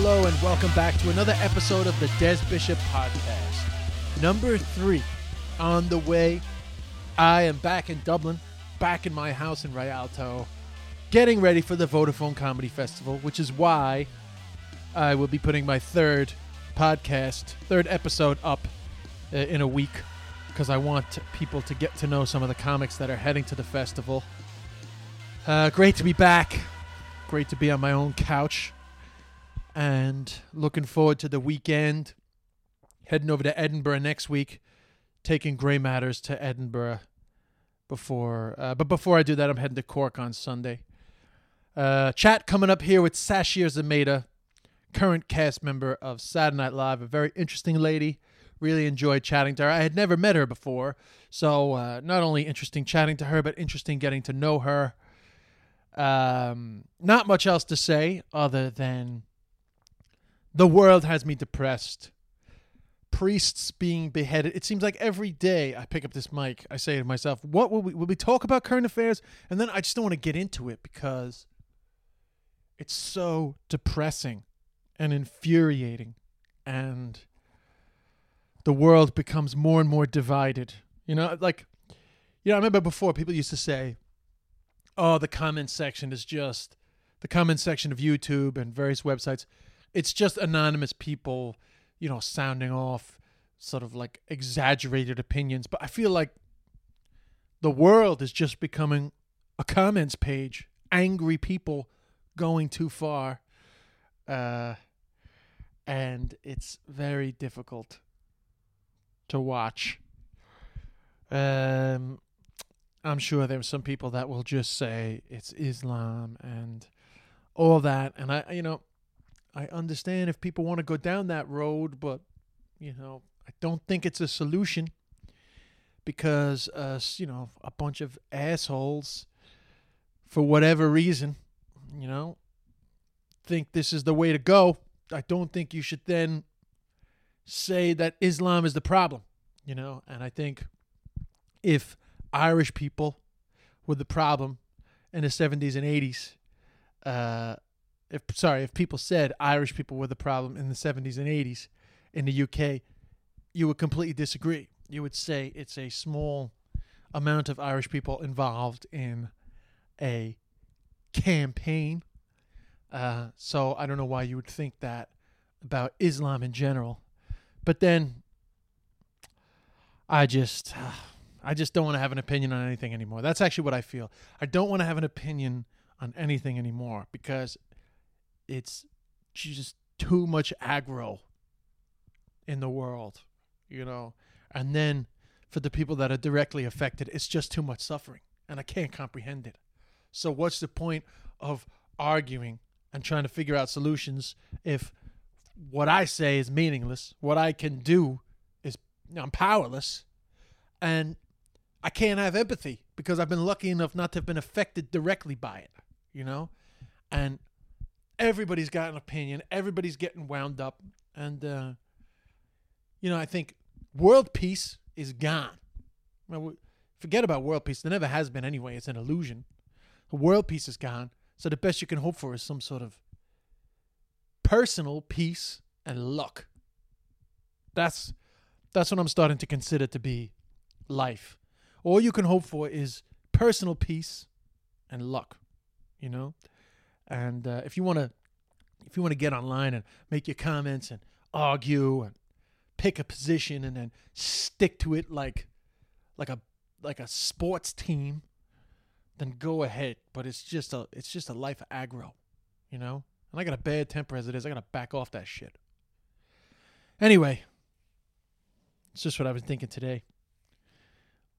Hello and welcome back to another episode of the Des Bishop Podcast. Number three on the way. I am back in Dublin, back in my house in Rialto, getting ready for the Vodafone Comedy Festival, which is why I will be putting my third podcast, third episode up uh, in a week because I want people to get to know some of the comics that are heading to the festival. Uh, great to be back. Great to be on my own couch. And looking forward to the weekend. Heading over to Edinburgh next week, taking Grey Matters to Edinburgh before. Uh, but before I do that, I'm heading to Cork on Sunday. Uh, chat coming up here with Sasheer Zamata, current cast member of Saturday Night Live, a very interesting lady. Really enjoyed chatting to her. I had never met her before, so uh, not only interesting chatting to her, but interesting getting to know her. Um, not much else to say other than the world has me depressed. Priests being beheaded. It seems like every day I pick up this mic, I say to myself, "What will we will we talk about current affairs?" And then I just don't want to get into it because it's so depressing and infuriating and the world becomes more and more divided you know like you know i remember before people used to say oh the comment section is just the comment section of youtube and various websites it's just anonymous people you know sounding off sort of like exaggerated opinions but i feel like the world is just becoming a comments page angry people going too far uh and it's very difficult to watch. Um, I'm sure there are some people that will just say it's Islam and all that, and I, you know, I understand if people want to go down that road, but you know, I don't think it's a solution because, uh, you know, a bunch of assholes, for whatever reason, you know, think this is the way to go. I don't think you should then say that Islam is the problem, you know. And I think if Irish people were the problem in the 70s and 80s, uh, if sorry, if people said Irish people were the problem in the 70s and 80s in the UK, you would completely disagree. You would say it's a small amount of Irish people involved in a campaign uh, so I don't know why you would think that about Islam in general. But then I just I just don't want to have an opinion on anything anymore. That's actually what I feel. I don't want to have an opinion on anything anymore because it's just too much aggro in the world, you know. And then for the people that are directly affected, it's just too much suffering and I can't comprehend it. So what's the point of arguing and trying to figure out solutions if what I say is meaningless, what I can do is I'm powerless, and I can't have empathy because I've been lucky enough not to have been affected directly by it, you know? And everybody's got an opinion, everybody's getting wound up, and, uh, you know, I think world peace is gone. Forget about world peace. There never has been anyway. It's an illusion. The world peace is gone. So the best you can hope for is some sort of personal peace and luck. That's that's what I'm starting to consider to be life. All you can hope for is personal peace and luck, you know. And uh, if you want to, if you want to get online and make your comments and argue and pick a position and then stick to it like, like a like a sports team, then go ahead. But it's just a it's just a life of aggro, you know. And I got a bad temper as it is. I gotta back off that shit. Anyway, it's just what I was thinking today.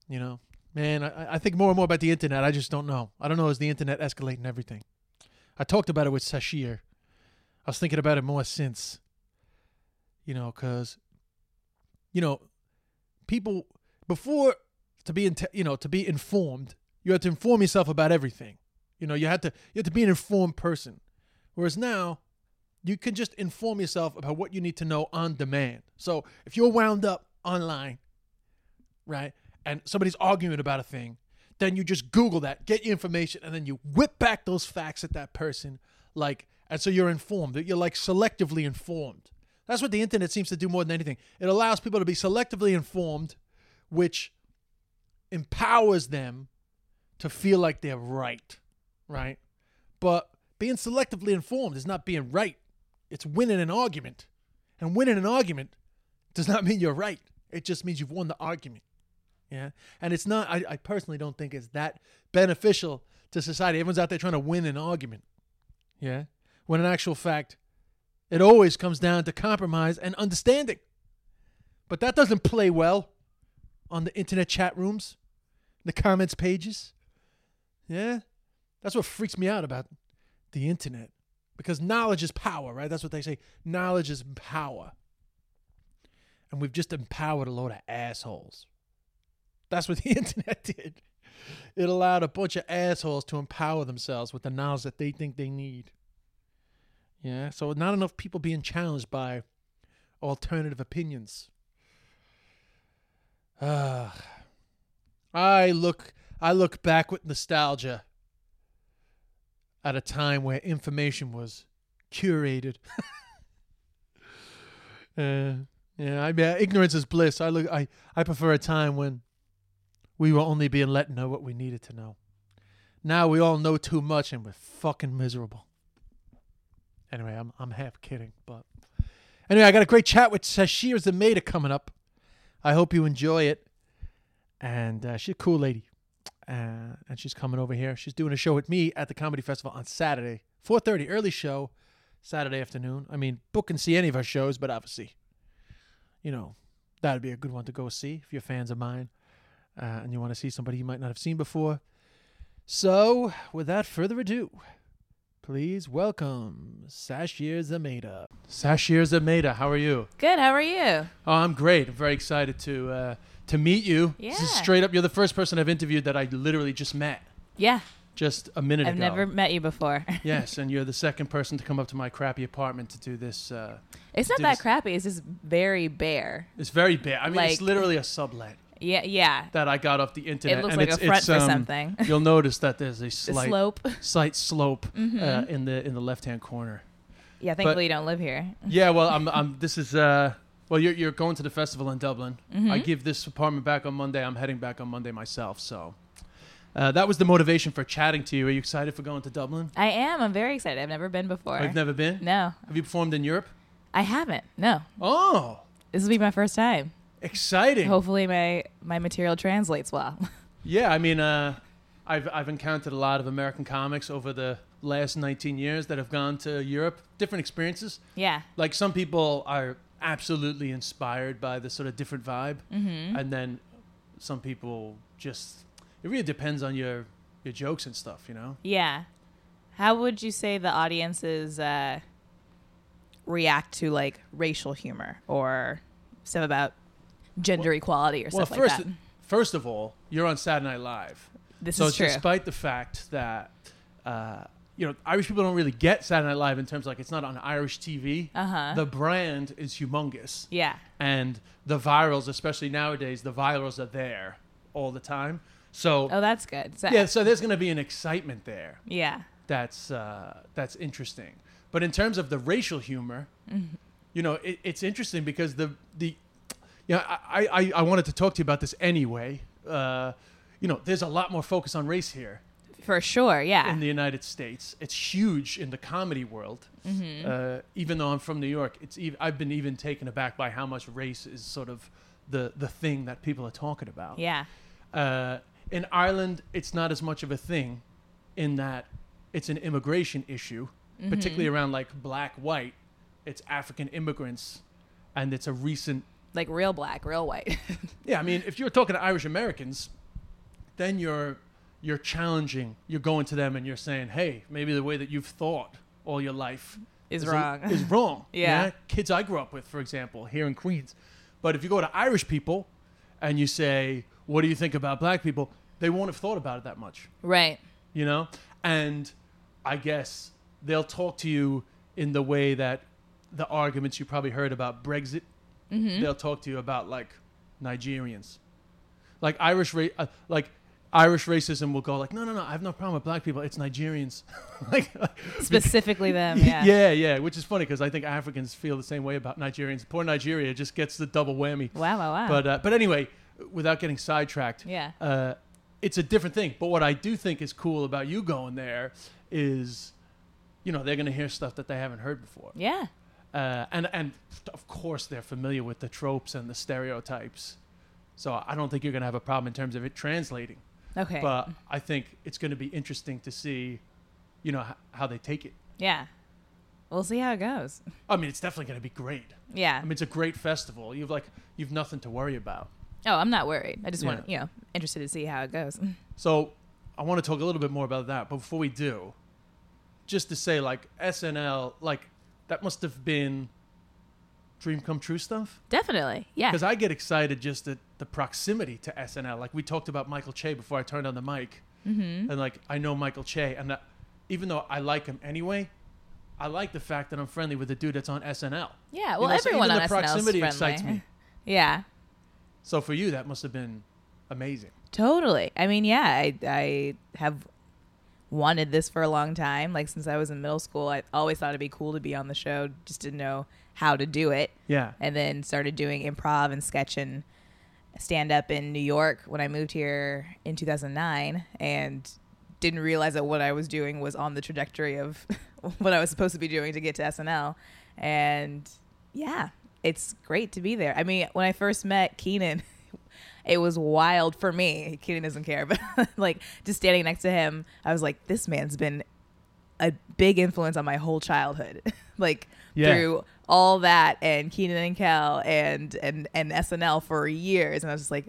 You know, Man, I, I think more and more about the internet. I just don't know. I don't know. Is the internet escalating everything? I talked about it with Sasheer. I was thinking about it more since, you know, because, you know, people before to be in, you know, to be informed, you had to inform yourself about everything. You know, you had to you had to be an informed person. Whereas now, you can just inform yourself about what you need to know on demand. So if you're wound up online, right, and somebody's arguing about a thing, then you just Google that, get your information, and then you whip back those facts at that person, like, and so you're informed. You're like selectively informed. That's what the internet seems to do more than anything. It allows people to be selectively informed, which empowers them to feel like they're right, right? But being selectively informed is not being right. It's winning an argument. And winning an argument does not mean you're right. It just means you've won the argument. Yeah. And it's not, I, I personally don't think it's that beneficial to society. Everyone's out there trying to win an argument. Yeah. When in actual fact, it always comes down to compromise and understanding. But that doesn't play well on the internet chat rooms, the comments pages. Yeah. That's what freaks me out about the internet. Because knowledge is power, right? That's what they say. Knowledge is power. And we've just empowered a load of assholes. That's what the internet did. It allowed a bunch of assholes to empower themselves with the knowledge that they think they need. Yeah, so not enough people being challenged by alternative opinions. Uh, I look I look back with nostalgia at a time where information was curated. uh, yeah, I mean, ignorance is bliss. I look, I, I prefer a time when we were only being let know what we needed to know. Now we all know too much and we're fucking miserable. Anyway, I'm I'm half kidding, but anyway, I got a great chat with Sasheer Zamata coming up. I hope you enjoy it. And uh, she's a cool lady uh, and she's coming over here. She's doing a show with me at the comedy festival on Saturday, 4:30, early show, Saturday afternoon. I mean, book and see any of our shows, but obviously, you know, that'd be a good one to go see if you're fans of mine uh, and you want to see somebody you might not have seen before. So, without further ado, please welcome Sasheer Zamata. Sasheer Zamata, how are you? Good. How are you? Oh, I'm great. I'm very excited to uh, to meet you. Yeah. This is straight up. You're the first person I've interviewed that I literally just met Yeah. just a minute ago. I've never met you before. yes, and you're the second person to come up to my crappy apartment to do this. Uh, it's not that it's- crappy. It's just very bare. it's very bare. I mean, it's literally a sublet Yeah. Yeah. that I got off the internet. It looks and like a it's, front it's, for um, something. You'll notice that there's a slight slope. slight slope Mm-hmm. uh, in the in the left hand corner. Yeah. Thankfully, you don't live here. Yeah, well, I'm, I'm. This is. Uh, well, you're you're going to the festival in Dublin. Mm-hmm. I give this apartment back on Monday. I'm heading back on Monday myself. So, uh, that was the motivation for chatting to you. Are you excited for going to Dublin? I am. I'm very excited. I've never been before. I've never been. No, Have you performed in Europe? I haven't. No. Oh, This will be my first time. Exciting! Hopefully, my my material translates well. Yeah, I mean, uh, I've I've encountered a lot of American comics over the last 19 years that have gone to Europe. Different experiences. yeah. like some people are absolutely inspired by the sort of different vibe Mm-hmm. and then some people just it really depends on your your jokes and stuff you know Yeah. How would you say the audiences uh, react to like racial humor or stuff about gender equality or well stuff first like that? first of all you're on saturday night live This so is true. despite the fact that uh, you know irish people don't really get saturday night live in terms like it's not on irish tv Uh-huh. the brand is humongous yeah. and the virals especially nowadays the virals are there all the time so Oh, that's good. So, yeah so there's going to be an excitement there Yeah. that's uh, that's interesting. But in terms of the racial humor, you know, it, it's interesting because the the yeah, I, I I wanted to talk to you about this anyway. Uh, you know, there's a lot more focus on race here For sure. Yeah. in the United States. It's huge in the comedy world. Uh, even though I'm from New York, it's even, I've been even taken aback by how much race is sort of the the thing that people are talking about. yeah. Uh, in Ireland, it's not as much of a thing in that it's an immigration issue, Mm-hmm. particularly around like black, white. It's African immigrants, and it's a recent. Like real black, real white. Yeah, I mean, if you're talking to Irish Americans, then you're you're challenging. You're going to them and you're saying, "Hey, maybe the way that you've thought all your life Is a- wrong." is wrong." Yeah. Kids I grew up with, for example, here in Queens. But if you go to Irish people and you say, "What do you think about black people?" They won't have thought about it that much Right. you know and i guess they'll talk to you in the way that the arguments you probably heard about brexit they'll talk to you about like nigerians like irish ra- uh, like irish racism will go like no no no i have no problem with black people it's nigerians like Specifically them. Yeah. yeah yeah which is funny because i think africans feel the same way about nigerians poor nigeria just gets the double whammy Wow. Wow. Wow. but uh, but anyway, without getting sidetracked, Yeah. uh, it's a different thing. But what I do think is cool about you going there is, you know, they're going to hear stuff that they haven't heard before, yeah. Uh, and and of course they're familiar with the tropes and the stereotypes. So I don't think you're going to have a problem in terms of it translating. Okay. But I think it's going to be interesting to see, you know, h- how they take it. yeah. We'll see how it goes. I mean, it's definitely going to be great. Yeah. I mean, it's a great festival. You've like you've nothing to worry about. oh, I'm not worried. I just want Yeah. you know interested to see how it goes. So I want to talk a little bit more about that. But before we do, just to say, like SNL, like that must have been dream come true stuff. Definitely. Yeah. Because I get excited just at the proximity to SNL. Like we talked about Michael Che before I turned on the mic, Mm-hmm. and like I know Michael Che, and that, even though I like him anyway, I like the fact that I'm friendly with the dude that's on SNL. Yeah. You Well, know, so everyone even on the SNL proximity friendly. excites me. Yeah. So for you, that must have been amazing. Totally. I mean, yeah, I I have wanted this for a long time. Like since I was in middle school, I always thought it'd be cool to be on the show. Just didn't know how to do it. Yeah. and then started doing improv and sketch and stand up in New York when I moved here in 2009 and didn't realize that what I was doing was on the trajectory of what I was supposed to be doing to get to SNL and yeah it's great to be there I mean when I first met Kenan it was wild for me Kenan doesn't care but like just standing next to him I was like this man's been a big influence on my whole childhood. like Yeah. through all that and Kenan and Kel and and and SNL for years, and I was just like,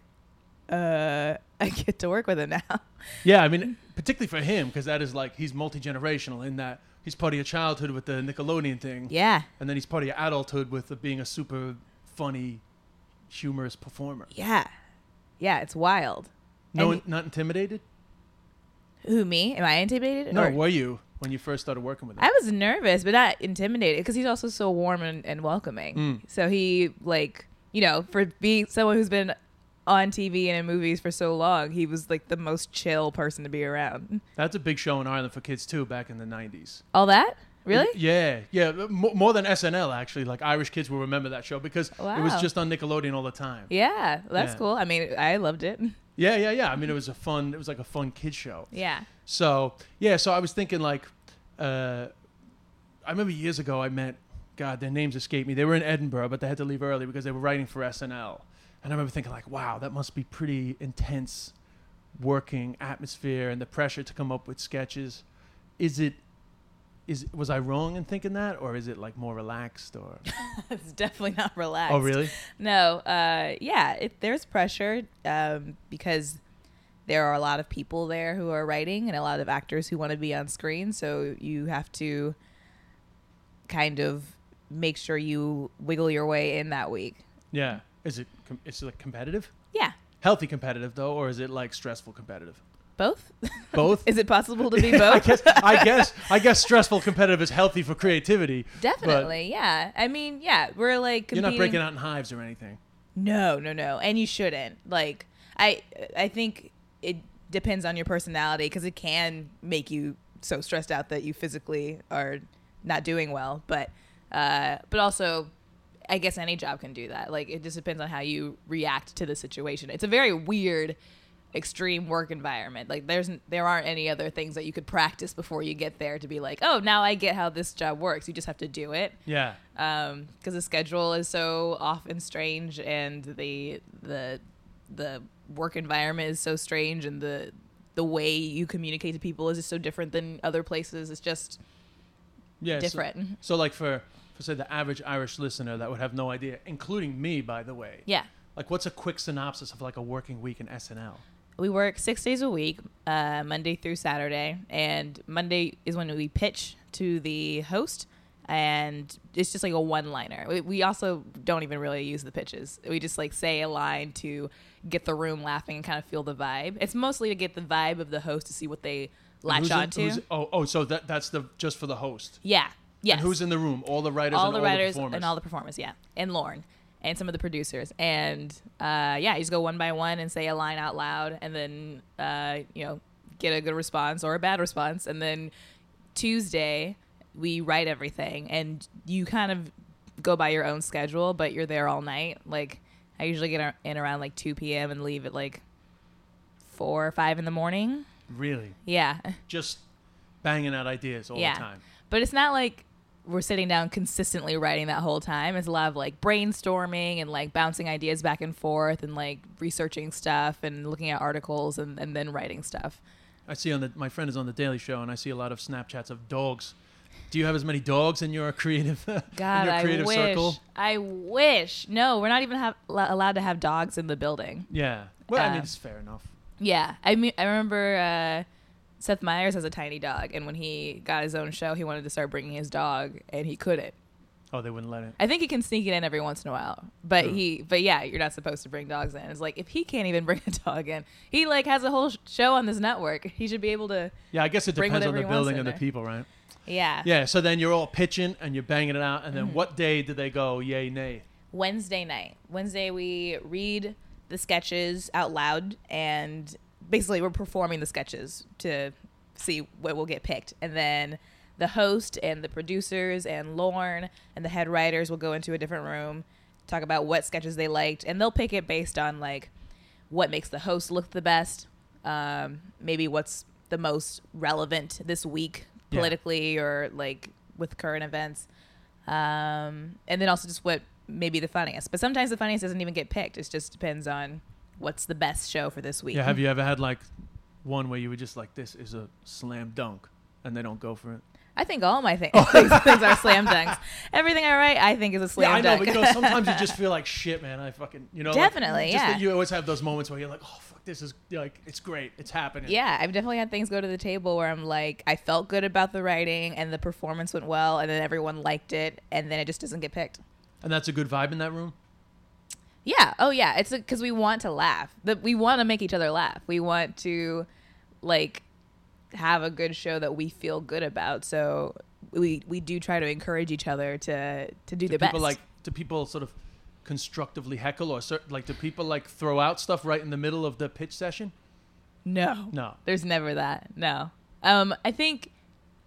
uh, I get to work with him now. Yeah, I mean, particularly for him, because that is like he's multi generational in that he's part of your childhood with the Nickelodeon thing, yeah, and then he's part of your adulthood with the being a super funny, humorous performer. yeah, yeah. It's wild. No, And not intimidated. Who me? Am I intimidated? No, Or- were you when you first started working with him? I was nervous, but not intimidated because he's also so warm and, and welcoming. Mm. So he like you know for being someone who's been on TV and in movies for so long, he was like the most chill person to be around. That's a big show in Ireland for kids too, back in the '90s. All that really? Yeah, yeah, mo- more than SNL actually. Like Irish kids will remember that show because it was just on Nickelodeon all the time. Yeah, that's Yeah. cool. I mean, I loved it. Yeah, yeah, yeah. I mean, it was a fun. It was like a fun kid show. Yeah. So yeah, so I was thinking like, uh, I remember years ago I met, God, their names escaped me. They were in Edinburgh, but they had to leave early because they were writing for SNL. And I remember thinking like, wow, that must be pretty intense, working atmosphere and the pressure to come up with sketches. Is it? Is was I wrong in thinking that, or is it like more relaxed? Or it's definitely not relaxed. oh, really? No. Uh, yeah, it, there's pressure um, because there are a lot of people there who are writing and a lot of actors who want to be on screen. So you have to kind of make sure you wiggle your way in that week. Yeah. Is it? com- Is it like competitive? Yeah. Healthy competitive though, or is it like stressful competitive? Both? Both. Is it possible to be both? I guess I guess I guess stressful competitive is healthy for creativity. Definitely. Yeah. I mean, yeah, we're like You're not breaking out in hives or anything. No, no, no. And you shouldn't. Like I I think it depends on your personality cuz it can make you so stressed out that you physically are not doing well, but uh but also I guess any job can do that. Like it just depends on how you react to the situation. It's a very weird extreme work environment. Like there's there aren't any other things that you could practice before you get there to be like, "Oh, now I get how this job works." You just have to do it Yeah. um because the schedule is so often strange and the the the work environment is so strange and the the way you communicate to people is just so different than other places it's just Yeah. so- different So, like for for say the average Irish listener that would have no idea, including me, by the way. yeah Like, what's a quick synopsis of like a working week in SNL? We work six days a week, uh, Monday through Saturday, and Monday is when we pitch to the host, and it's just like a one-liner. We, we also don't even really use the pitches. We just like say a line to get the room laughing and kind of feel the vibe. It's mostly to get the vibe of the host to see what they latch Who's in- onto. who's- oh, oh, so that that's the just for the host. yeah. Yes. And who's in the room? All the writers all and the all writers the performers. and all the performers, yeah, and Lorne and some of the producers, and uh, yeah, you just go one by one and say a line out loud, and then uh, you know get a good response or a bad response, and then Tuesday we write everything, and you kind of go by your own schedule, but you're there all night. Like I usually get in around like 2 p.m. and leave at like four or five in the morning. really Yeah. just banging out ideas all yeah. the time. But it's not like we're sitting down consistently writing that whole time. It's a lot of like brainstorming and like bouncing ideas back and forth and like researching stuff and looking at articles and, and then writing stuff. I see on the my friend is on the Daily Show, and I see a lot of Snapchats of dogs. Do you have as many dogs in your creative God, in your creative I wish. circle? I wish. No, we're not even have, allowed to have dogs in the building. Yeah. Well, I mean, Uh, it's fair enough. Yeah, I mean, I remember uh, Seth Meyers has a tiny dog, and when he got his own show, he wanted to start bringing his dog, and he couldn't. Oh, they wouldn't let it. I think he can sneak it in every once in a while, but he, but yeah, you're not supposed to bring dogs in. It's like if he can't even bring a dog in, he like has a whole sh- show on this network. He should be able to. Yeah, I guess it depends on the building in and the people, right? Yeah. Yeah. So then you're all pitching and you're banging it out, and Mm-hmm. then what day do they go? Yay, nay. Wednesday night. Wednesday we read the sketches out loud, and basically we're performing the sketches to see what will get picked, and then the host and the producers and Lorne and the head writers will go into a different room, talk about what sketches they liked, and they'll pick it based on like what makes the host look the best, um, maybe what's the most relevant this week Yeah. politically or like with current events, um, and then also just what maybe the funniest. But sometimes the funniest doesn't even get picked. It just depends on what's the best show for this week. Yeah. Have you ever had like one where you were just like, this is a slam dunk, and they don't go for it? I think all my thi- things, oh. things are slam dunks. Everything I write, I think is a slam yeah, I know, dunk. but you know, sometimes you just feel like shit, man. I fucking, you know, like, Definitely, just that yeah. you always have those moments where you're like, oh fuck, this is like, it's great, it's happening. yeah, I've definitely had things go to the table where I'm like, I felt good about the writing and the performance went well, and then everyone liked it, and then it just doesn't get picked. And that's a good vibe in that room. Yeah. Oh, yeah. It's because we want to laugh. That we want to make each other laugh. We want to, like, have a good show that we feel good about. So we we do try to encourage each other to to do Do the people best. like, do people sort of constructively heckle or cer- like, do people like throw out stuff right in the middle of the pitch session? no, No. there's never that. No. Um, I think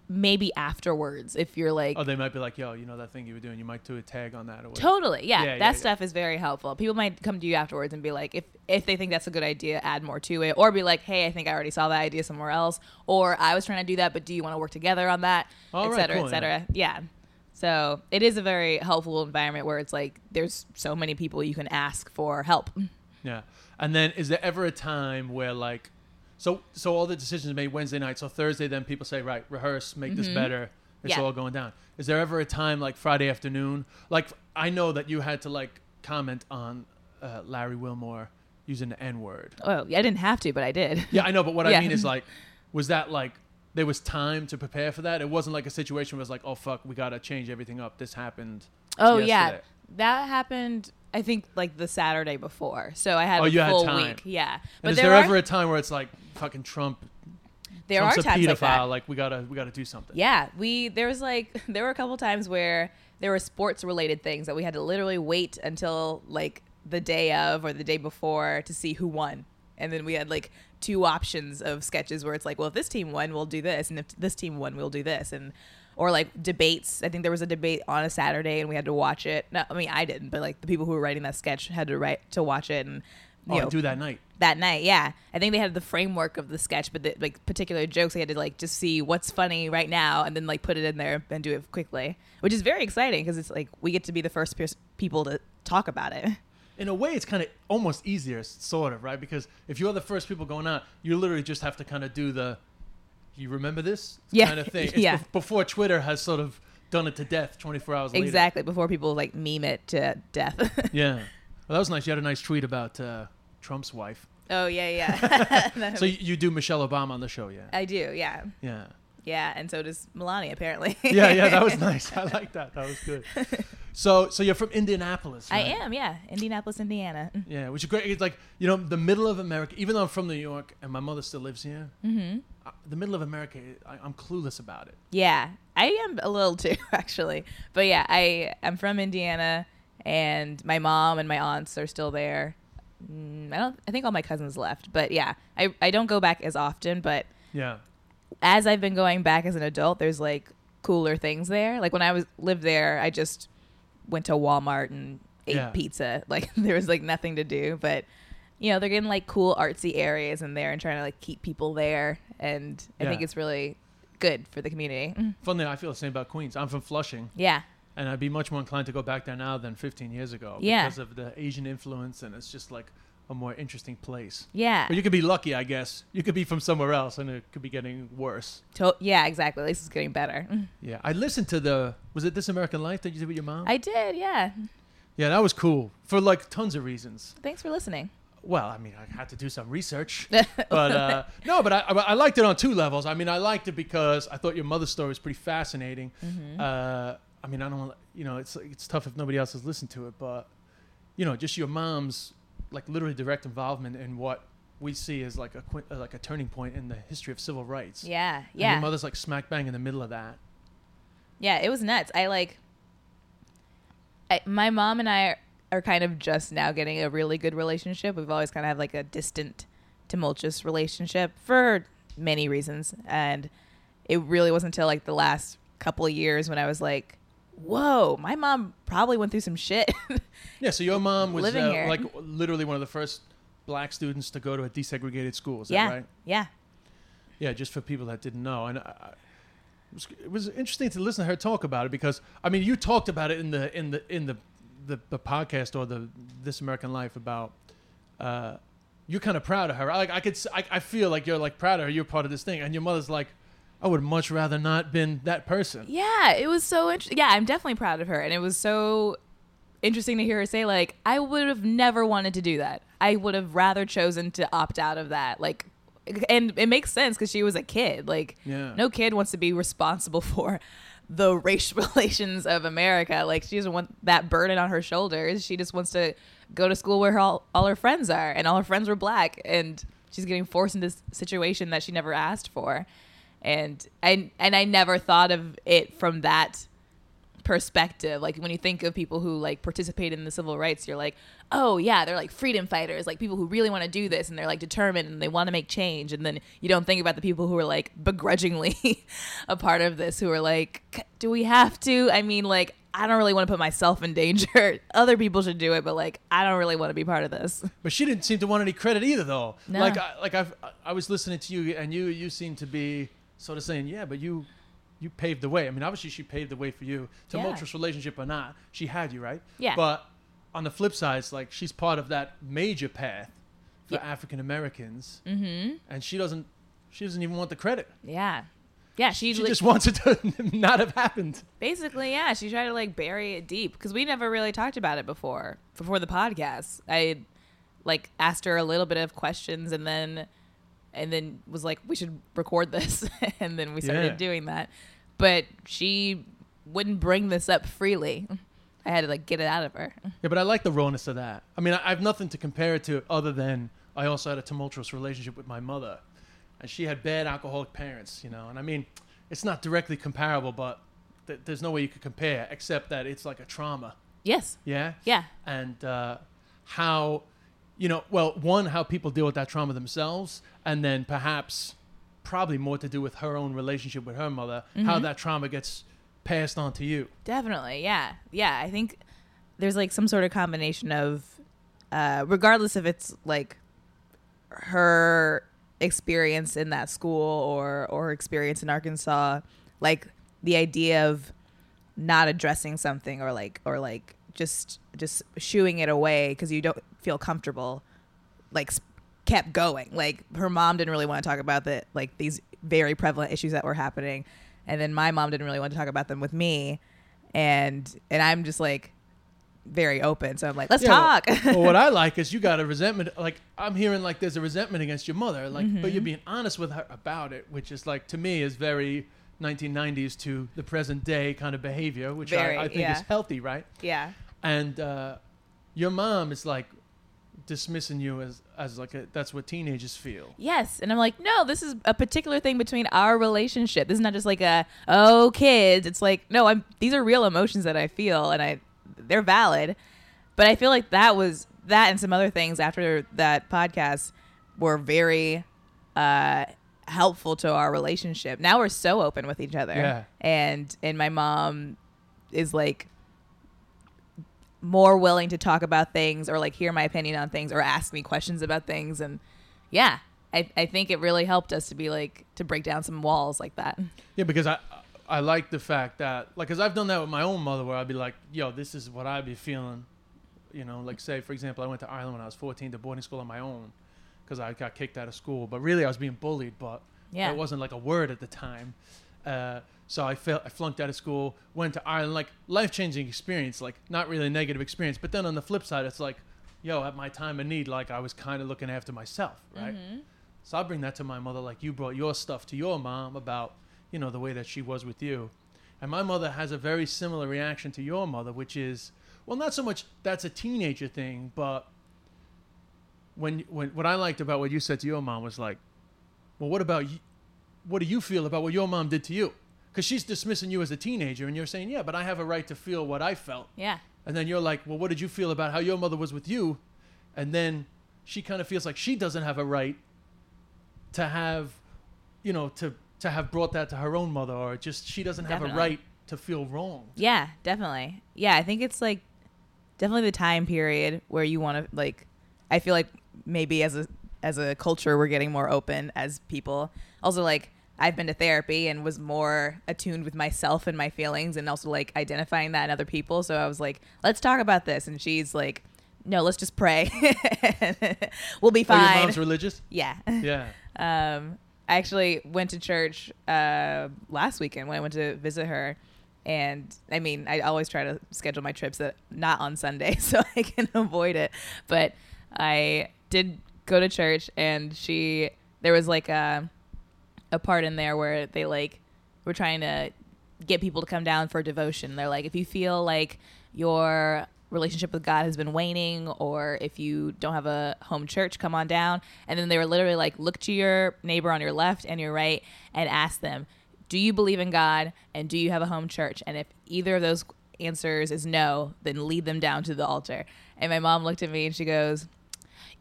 maybe afterwards, if you're like. Oh, they might be like, yo, you know that thing you were doing, you might do a tag on that or whatever. Totally, yeah. Yeah, yeah, that yeah. stuff is very helpful. People might come to you afterwards and be like, if if they think that's a good idea, add more to it, or be like, hey, I think I already saw that idea somewhere else, or I was trying to do that, but do you want to work together on that, etc et right, cetera, cool, et cetera. Yeah. So it is a very helpful environment where it's like there's so many people you can ask for help. Yeah. And then is there ever a time where like so so all the decisions are made Wednesday night, so Thursday then people say, Right, rehearse, make this better. It's Mm-hmm. Yeah. all going down. Is there ever a time like Friday afternoon? Like I know that you had to like comment on uh, Larry Wilmore using the N word. Oh, I didn't have to, but I did. Yeah, I know, but what I mean is like was that like there was time to prepare for that? It wasn't like a situation where it's like, oh fuck, we gotta change everything up. This happened. Oh yeah, that happened. I think like the Saturday before, so I had Oh, a you had full time. week. Yeah, And is there, there, are ever a time where it's like fucking Trump there Trump's are a times like that. pedophile, like we gotta we gotta do something. Yeah, we there was like there were a couple times where there were sports related things that we had to literally wait until like the day of or the day before to see who won. And then we had like two options of sketches where it's like, well, if this team won, we'll do this, and if this team won, we'll do this, and or like debates. I think there was a debate on a Saturday, and we had to watch it. No, I mean I didn't, but like the people who were writing that sketch had to write to watch it, and you Oh, know, do that night. that night yeah i think they had the framework of the sketch but the, like particular jokes they had to like just see what's funny right now and then like put it in there and do it quickly which is very exciting because it's like we get to be the first pers- people to talk about it in a way it's kind of almost easier sort of right because if you're the first people going out you literally just have to kind of do the you remember this Yeah. kind of thing It's Yeah. bef- before twitter has sort of done it to death 24 hours later exactly before people like meme it to death yeah well that was nice you had a nice tweet about uh, trump's wife Oh yeah, yeah. So you, you do Michelle Obama on the show, yeah? I do, yeah, Yeah. yeah, and so does Melania apparently. Yeah, yeah, that was nice. I like that. That was good. So, so you're from Indianapolis. I am, yeah, Indianapolis, Indiana. Yeah, which is great. It's like you know the middle of America. Even though I'm from New York and my mother still lives here, mm-hmm. The middle of America, I, I'm clueless about it. Yeah, I am a little too actually, but yeah, I am from Indiana, and my mom and my aunts are still there. Mm, I don't. I think all my cousins left, but yeah, I I don't go back as often, but Yeah, as I've been going back as an adult, there's like cooler things there. Like when I was lived there, I just went to Walmart and ate Yeah. pizza. Like there was like nothing to do, but you know they're getting like cool artsy areas in there and trying to like keep people there, and I think it's really good for the community. Mm. Funnily, I feel the same about Queens. I'm from Flushing, Yeah, and I'd be much more inclined to go back there now than 15 years ago Yeah. because of the Asian influence, and it's just like a more interesting place. yeah, But you could be lucky, I guess. You could be from somewhere else, and it could be getting worse. To- yeah, exactly. At least it's getting better. Mm. Yeah, I listened to the. Was it This American Life that you did with your mom? I did, yeah. yeah, that was cool for like tons of reasons. Thanks for listening. Well, I mean, I had to do some research, but uh, no, but I, I liked it on two levels. I mean, I liked it because I thought your mother's story was pretty fascinating. Uh, I mean, I don't, wanna- you know, it's it's tough if nobody else has listened to it, but you know, just your mom's like literally direct involvement in what we see as like a uh, like a turning point in the history of civil rights. Yeah, And yeah. your mother's like smack bang in the middle of that. Yeah, it was nuts. I like. I, my mom and I are kind of just now getting a really good relationship. We've always kind of had like a distant, tumultuous relationship for many reasons, and it really wasn't until like the last couple of years when I was like, "Whoa, my mom probably went through some shit." Yeah, so your mom was Living uh, here. like literally one of the first black students to go to a desegregated school. Is yeah, that right? yeah, Yeah, just for people that didn't know, and I, I, it, was, it was interesting to listen to her talk about it because I mean, you talked about it in the in the in the the, the podcast or the This American Life about. Uh, you're kind of proud of her. Like I could, I, I feel like you're like proud of her. You're part of this thing, and your mother's like, I would much rather not been that person. yeah. It was so interesting. Yeah, I'm definitely proud of her, and it was so interesting to hear her say like, "I would have never wanted to do that. I would have rather chosen to opt out of that." Like, and it makes sense because she was a kid. Like, Yeah. no kid wants to be responsible for the racial relations of America. Like, she doesn't want that burden on her shoulders. She just wants to go to school where her, all, all her friends are, and all her friends were black, and she's getting forced into this situation that she never asked for. And I and I never thought of it from that perspective. Like when you think of people who like participate in the civil rights, you're like, oh yeah, they're like freedom fighters, like people who really want to do this and they're like determined and they want to make change. And then you don't think about the people who are like begrudgingly a part of this, who are like, do we have to? I mean, like. I don't really want to put myself in danger. Other people should do it, but like I don't really want to be part of this. But she didn't seem to want any credit either, though. No. Like, I, like I've, I was listening to you, and you, you seem to be sort of saying, yeah, but you, you paved the way. I mean, obviously, she paved the way for you, tumultuous relationship or not. She had you, right? Yeah. But on the flip side, it's like she's part of that major path for Yeah. African Americans, mm-hmm. and she doesn't, she doesn't even want the credit. Yeah, yeah. She, She li- just wants it to not have happened. Basically, yeah, she tried to like bury it deep because we never really talked about it before. Before the podcast, I like asked her a little bit of questions and then and then was like, we should record this, and then we started Yeah. doing that. But she wouldn't bring this up freely. I had to like get it out of her. Yeah, but I like the rawness of that. I mean, I, I have nothing to compare it to other than I also had a tumultuous relationship with my mother, and she had bad alcoholic parents, you know. And I mean, it's not directly comparable, but th- there's no way you could compare except that it's like a trauma. Yes. Yeah. Yeah. And uh, how, you know, well, one, how people deal with that trauma themselves, and then perhaps, probably more to do with her own relationship with her mother, how that trauma gets passed on to you. Definitely, yeah, yeah. I think there's like some sort of combination of, uh, regardless if it's like her experience in that school or or experience in Arkansas, like the idea of not addressing something or like or like just just shooing it away because you don't feel comfortable, like kept going. Like her mom didn't really want to talk about the like these very prevalent issues that were happening, and then my mom didn't really want to talk about them with me, and and I'm just like very open. So I'm like, let's Yeah, talk. Well, what I like is you got a resentment. Like I'm hearing like there's a resentment against your mother. Like, but Mm-hmm. you're being honest with her about it, which is like to me is very 1990s to the present day kind of behavior, which Very, I, I think yeah. is healthy, right? yeah. And uh, your mom is like dismissing you as as like a, that's what teenagers feel. Yes. And I'm like, no, this is a particular thing between our relationship. This is not just like a, oh, kids. It's like, no, I'm these are real emotions that I feel and I they're valid. But I feel like that was that and some other things after that podcast were very uh helpful to our relationship. Now we're so open with each other. Yeah. And and my mom is like more willing to talk about things or like hear my opinion on things or ask me questions about things and yeah I, I think it really helped us to be like to break down some walls like that Yeah, because I I like the fact that like because I've done that with my own mother where I'd be like, yo, this is what I'd be feeling. You know, like say for example, I went to Ireland when I was 14 to boarding school on my own because I got kicked out of school, but really I was being bullied, but Yeah. it wasn't like a word at the time. Uh, so I felt I flunked out of school, went to Ireland, like life changing experience, like not really a negative experience. But then on the flip side, it's like, yo, at my time of need, like I was kind of looking after myself, right? Mm-hmm. So I bring that to my mother, like you brought your stuff to your mom about, you know, the way that she was with you. And my mother has a very similar reaction to your mother, which is, well, not so much that's a teenager thing, but when when what I liked about what you said to your mom was like, well, what about you? What do you feel about what your mom did to you? Because she's dismissing you as a teenager, and you're saying, yeah, but I have a right to feel what I felt. yeah And then you're like, well, what did you feel about how your mother was with you? And then she kind of feels like she doesn't have a right to have, you know, to to have brought that to her own mother, or just she doesn't have a right to feel wrong. yeah definitely yeah i think it's like definitely the time period where you want to like i feel like maybe as a as a culture we're getting more open as people also like i've been to therapy and was more attuned with myself and my feelings and also like identifying that in other people so i was like let's talk about this and she's like no let's just pray we'll be Oh, your mom's religious? yeah Yeah. um, I actually went to church uh, last weekend when I went to visit her, and I mean, I always try to schedule my trips that not on Sunday so I can avoid it. But I did go to church, and she there was like a a part in there where they like were trying to get people to come down for devotion. They're like, if you feel like your relationship with God has been waning, or if you don't have a home church, come on down. And then they were literally like, look to your neighbor on your left and your right and ask them, do you believe in God and do you have a home church? And if either of those answers is no, then lead them down to the altar. And my mom looked at me and she goes,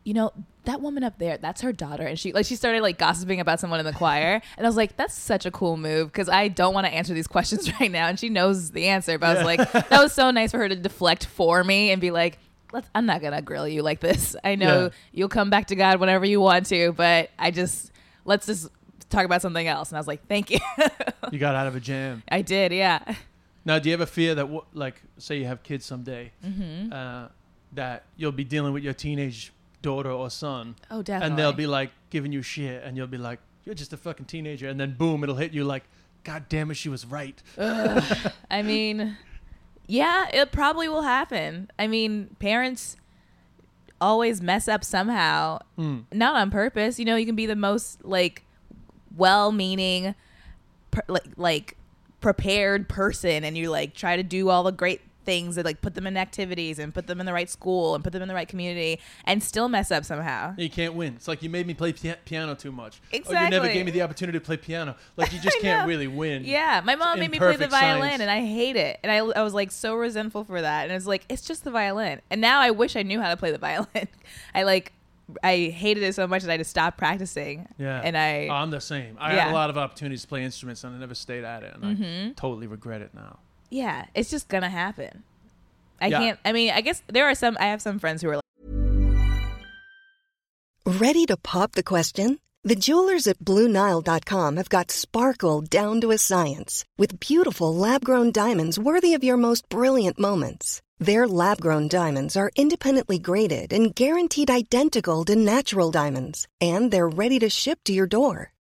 you know that woman up there that's her daughter. And she like she started like gossiping about someone in the choir. And i was like that's such a cool move because i don't want to answer these questions right now. And she knows the answer but i was like that was so nice for her to deflect for me and be like Let's, i'm not gonna grill you like this. I know Yeah. you'll come back to god whenever you want to but i just let's just talk about something else. And i was like thank you. You got out of a jam. i did yeah. Now, do you ever fear that, like, say you have kids someday, Mm-hmm. uh, that you'll be dealing with your teenage daughter or son, oh definitely and they'll be like giving you shit, and you'll be like, "You're just a fucking teenager," and then boom, it'll hit you like, "God damn it, she was right." I mean, yeah, it probably will happen. I mean, parents always mess up somehow, Mm. not on purpose. You know, you can be the most like well-meaning, per, like like prepared person, and you like try to do all the great things that like put them in activities and put them in the right school and put them in the right community, and still mess up somehow. You can't win. It's like you made me play pia- piano too much. Or you never gave me the opportunity to play piano. Like you just can't know. really win. Yeah, my mom made me play the violin, science. and I hate it. And I, I was like so resentful for that. And it's like it's just the violin. And now I wish I knew how to play the violin. I like I hated it so much that I just stopped practicing. Yeah. and I I'm the same. I Yeah. Mm-hmm. had a lot of opportunities to play instruments and I never stayed at it. And I totally regret it now. Yeah, it's just gonna happen. I Yeah. can't. I mean, I guess there are some. I have some friends who are like, Ready to pop the question? The jewelers at BlueNile.com have got sparkle down to a science with beautiful lab grown diamonds worthy of your most brilliant moments. Their lab grown diamonds are independently graded and guaranteed identical to natural diamonds, and they're ready to ship to your door.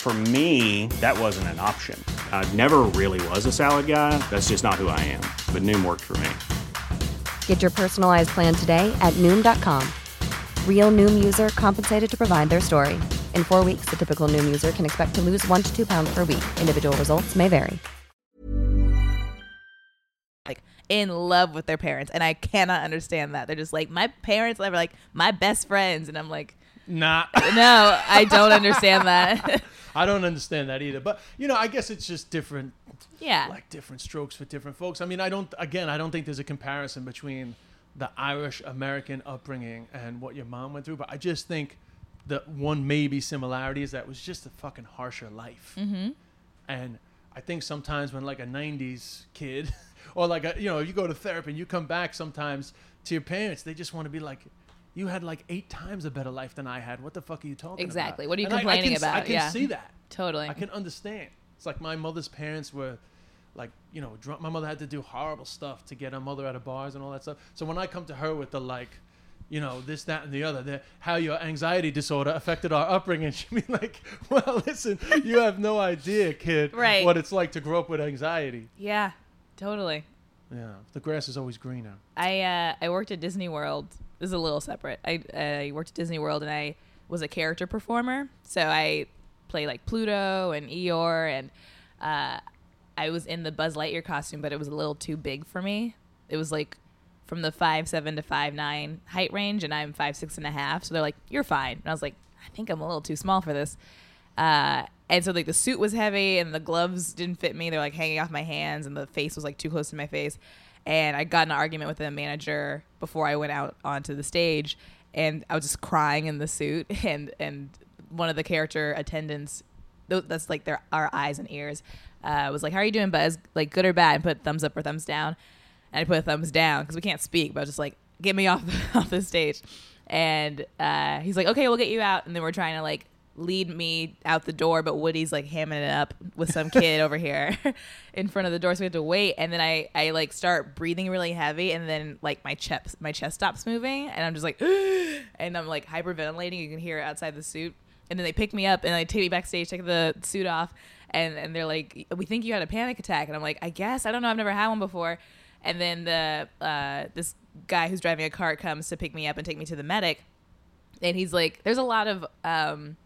For me, that wasn't an option. I never really was a salad guy. That's just not who I am. But Noom worked for me. Get your personalized plan today at Noom.com. Real Noom user compensated to provide their story. In four weeks, the typical Noom user can expect to lose one to two pounds per week. Individual results may vary. like in love with their parents, and I cannot understand that. They're just like my parents are like my best friends, and I'm like, Nah. no, I don't understand that. I don't understand that either. But you know, I guess it's just different yeah, like different strokes for different folks. I mean, I don't again, I don't think there's a comparison between the Irish American upbringing and what your mom went through, but I just think the one maybe similarity is that it was just a fucking harsher life. Mm-hmm. And I think sometimes when like a '90s kid, or like a, you know, you go to therapy and you come back sometimes to your parents, they just want to be like, "You had like eight times a better life than I had. What the fuck are you talking about?" Exactly. What are you And I- I can s- I about? can Yeah. see that. totally. I can understand. It's like my mother's parents were like, you know, drunk. My mother had to do horrible stuff to get her mother out of bars and all that stuff. So when I come to her with the like, you know, this, that, and the other, the, how your anxiety disorder affected our upbringing, she'd be like, well, listen, you have no idea, kid, Right. what it's like to grow up with anxiety. yeah, totally. Yeah, the grass is always greener. I uh, I worked at Disney World. This is a little separate. I I worked at Disney World and I was a character performer. So I play like Pluto and Eeyore, and uh, I was in the Buzz Lightyear costume, but it was a little too big for me. It was like from the five seven to five nine height range, and I'm five six and a half. So they're like, "You're fine," and I was like, "I think I'm a little too small for this." Uh, and so like the suit was heavy and the gloves didn't fit me. They're like hanging off my hands and the face was like too close to my face. And I got an argument with the manager before I went out onto the stage, and I was just crying in the suit. And and one of the character attendants, that's like their our eyes and ears, uh, was like, "How are you doing, Buzz? Like good or bad?" And put thumbs up or thumbs down. And I put thumbs down because we can't speak, but I was just like, "Get me off off the stage." And uh, he's like, "Okay, we'll get you out." And then we're trying to like lead me out the door, but Woody's like hamming it up with some kid over here in front of the door, so we have to wait. And then I, I like start breathing really heavy, and then like my chest my chest stops moving, and I'm just like, and I'm like hyperventilating. You can hear it outside the suit. And then they pick me up and they take me backstage, take the suit off, and and they're like, "We think you had a panic attack." And I'm like, "I guess I don't know. I've never had one before." And then the uh, this guy who's driving a cart comes to pick me up and take me to the medic, and he's like, "There's a lot of um,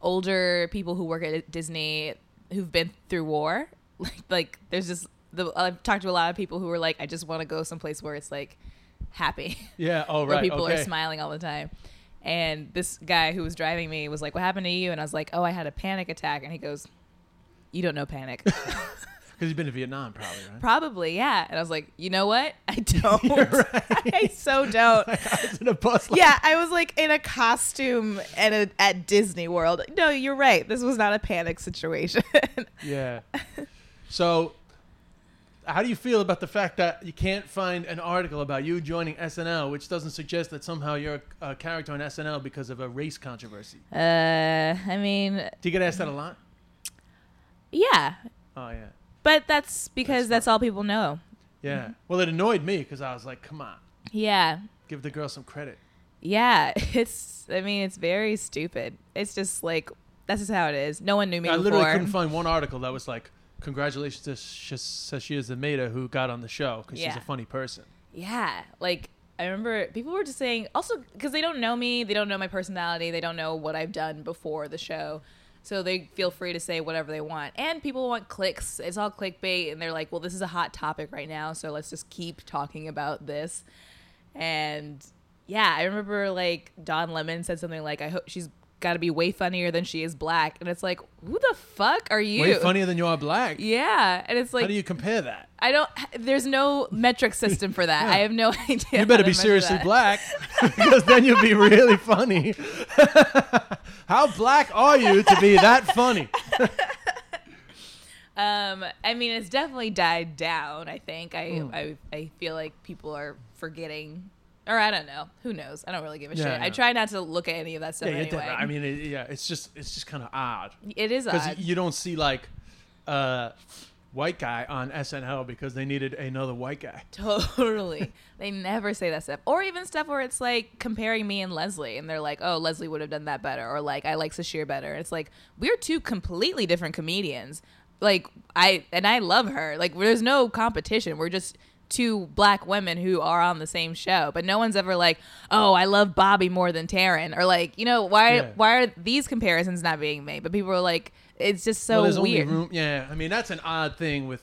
older people who work at Disney who've been through war. Like, like there's just the I've talked to a lot of people who are like, I just want to go someplace where it's like happy, Yeah, oh, where right. people okay. are smiling all the time. And this guy who was driving me was like, "What happened to you?" And I was like, "Oh, I had a panic attack." And he goes, "You don't know panic." Because you've been to Vietnam, probably, right? Probably, yeah. And I was like, "You know what? I don't. I so don't." I was in a bus. Like, yeah, I was like in a costume and a, at Disney World. No, you're right. This was not a panic situation. Yeah. So, how do you feel about the fact that you can't find an article about you joining SNL, which doesn't suggest that somehow you're a, a character on SNL because of a race controversy? uh, I mean, Do you get asked that a lot? yeah, Oh yeah, but that's because that's, all people know. yeah. Mm-hmm. Well, it annoyed me because I was like, "Come on, Yeah, give the girl some credit." yeah. It's. I mean, it's very stupid. It's just like that's just how it is. No one knew me I before. literally couldn't find one article that was like, "Congratulations to Sh- Sasheer Zamata who got on the show because she's a funny person." Yeah, like I remember people were just saying also because they don't know me, they don't know my personality, they don't know what I've done before the show. So they feel free to say whatever they want. And people want clicks. It's all clickbait and they're like, "Well, this is a hot topic right now, so let's just keep talking about this." And yeah, I remember like Don Lemon said something like, "I hope she's got to be way funnier than she is black." And it's like, "Who the fuck are you?" Way funnier than you are black. Yeah, and it's like How do you compare that? I don't. There's no metric system for that. I have no idea. You better be seriously that. black because then you'll be really funny. How black are you to be that funny? Um, I mean, it's definitely died down. I think I, Mm. I, I feel like people are forgetting, or I don't know. Who knows? I don't really give a Yeah, shit. I try not to look at any of that stuff yeah, anyway. I mean, it, yeah, it's just it's just kind of odd it is because you don't see like uh white guy on SNL because they needed another white guy. Totally. they never say that stuff. Or even stuff where it's like comparing me and Leslie and they're like, oh, Leslie would have done that better. Or like, I like Sasheer better. It's like, we're two completely different comedians. Like, I, and I love her. Like, there's no competition. We're just two black women who are on the same show. But no one's ever like, oh, I love Bobby more than Taran. Or like, you know, why, Yeah. why are these comparisons not being made? But people are like, it's just so well, weird. room. Yeah, I mean that's an odd thing with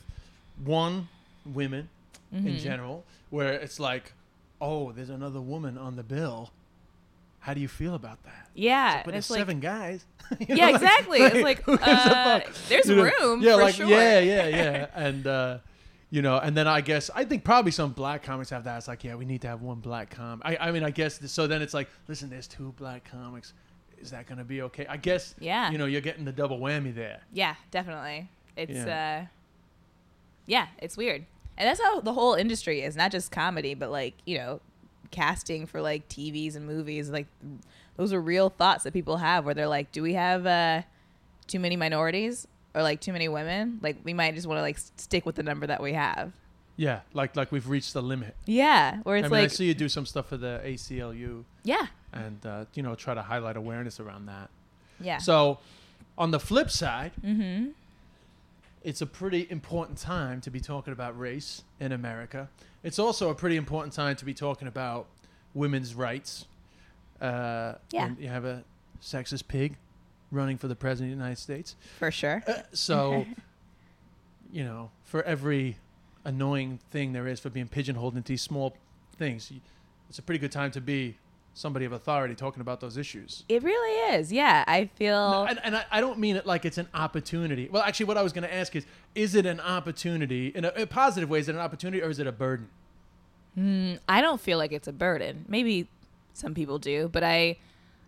one women Mm-hmm. in general, where it's like, oh, there's another woman on the bill. How do you feel about that? yeah. But and there's it's like, seven guys. You Yeah, know, like- exactly. It's like, who gives a uh, fuck? there's You know, room Yeah, for like sure. yeah, yeah, yeah, and uh, you know, and then I guess I think probably some black comics have that. It's like, yeah, we need to have one black comic. I, I mean, I guess so. Then it's like, listen, there's two black comics. Is that gonna be okay? I guess. Yeah. You know, you're getting the double whammy there. Yeah, definitely. It's Yeah. uh yeah, it's weird. And that's how the whole industry is, not just comedy, but like, you know, casting for like TVs and movies, like those are real thoughts that people have where they're like, do we have uh too many minorities or like too many women? Like we might just want to like stick with the number that we have. Yeah, like like we've reached the limit. Yeah, where it's I mean, I see you do some stuff for the ACLU yeah. and uh, you know try to highlight awareness around that. Yeah. So, on the flip side, mhm. it's a pretty important time to be talking about race in America. It's also a pretty important time to be talking about women's rights. Uh, Yeah. You have a sexist pig running for the president of the United States. For sure. Uh, so, you know, for every annoying thing there is for being pigeonholed into these small things, it's a pretty good time to be somebody of authority talking about those issues. It really is. Yeah, I feel And, and I, I don't mean it like it's an opportunity. Well, actually, what I was going to ask is is it an opportunity, in a, in a positive way, is it an opportunity or is it a burden? I don't feel like it's a burden. Maybe some people do, but I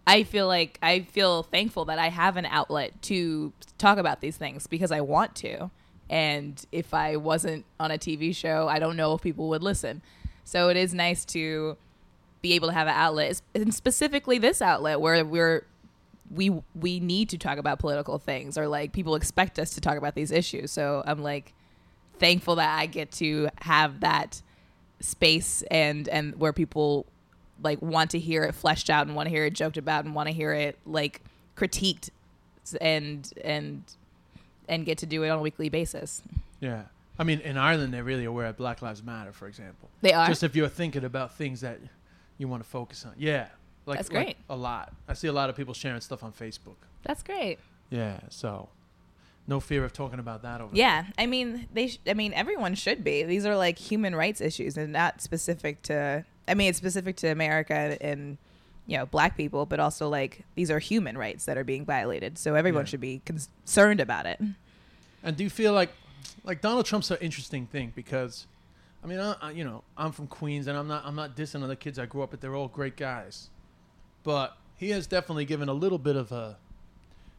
I feel like I feel thankful that I have an outlet to talk about these things because I want to. And if I wasn't on a TV show, I don't know if people would listen. So it is nice to be able to have an outlet, and specifically this outlet where we're we we need to talk about political things or like people expect us to talk about these issues. So I'm like thankful that I get to have that space and and where people like want to hear it fleshed out and want to hear it joked about and want to hear it like critiqued and and and get to do it on a weekly basis. Yeah. I mean, in Ireland, they're really aware of Black Lives Matter, for example. They are? Just if you're thinking about things that you want to focus on. Yeah. Like, That's like great. a lot. I see a lot of people sharing stuff on Facebook. That's great. Yeah. So, no fear of talking about that over Yeah, I mean they. Sh- I mean everyone should be. These are like human rights issues, and not specific to. I mean, it's specific to America and you know black people, but also like these are human rights that are being violated. So everyone Yeah. should be concerned about it. And do you feel like, like Donald Trump's an interesting thing because, I mean, I, I, you know, I'm from Queens and I'm not, I'm not dissing other kids I grew up with. They're all great guys, but he has definitely given a little bit of a,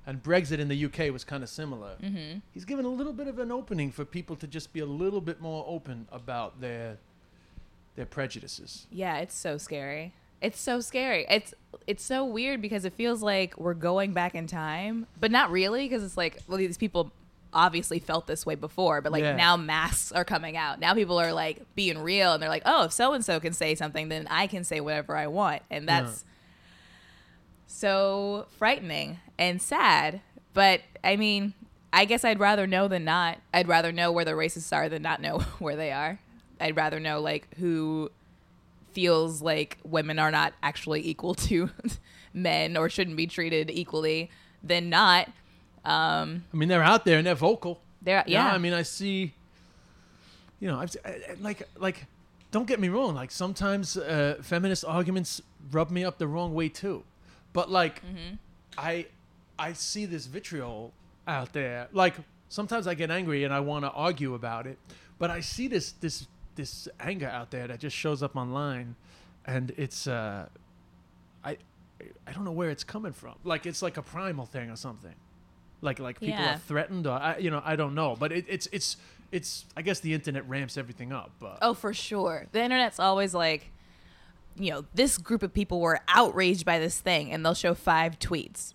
and Brexit in the UK was kind of similar. Mm-hmm. He's given a little bit of an opening for people to just be a little bit more open about their, their prejudices. Yeah, it's so scary. It's so scary. It's it's so weird because it feels like we're going back in time, but not really because it's like well these people obviously felt this way before, but like Yeah. now masks are coming out. Now people are like being real and they're like, "Oh, if so and so can say something, then I can say whatever I want." And that's so frightening and sad. But I mean, I guess I'd rather know than not. I'd rather know where the racists are than not know where they are. I'd rather know like who feels like women are not actually equal to men or shouldn't be treated equally than not. Um, I mean, they're out there and they're vocal. they're know, yeah. I mean, I see. You know, I've like like. Don't get me wrong. Like sometimes uh, feminist arguments rub me up the wrong way too, but like I I see this vitriol out there. Like sometimes I get angry and I want to argue about it, but I see this this this anger out there that just shows up online, and it's uh, I I don't know where it's coming from. Like it's like a primal thing or something. like like people Yeah. are threatened or I, you know I don't know, but it, it's it's it's I guess the internet ramps everything up. But Oh, for sure. The internet's always like, you know, this group of people were outraged by this thing, and they'll show five tweets.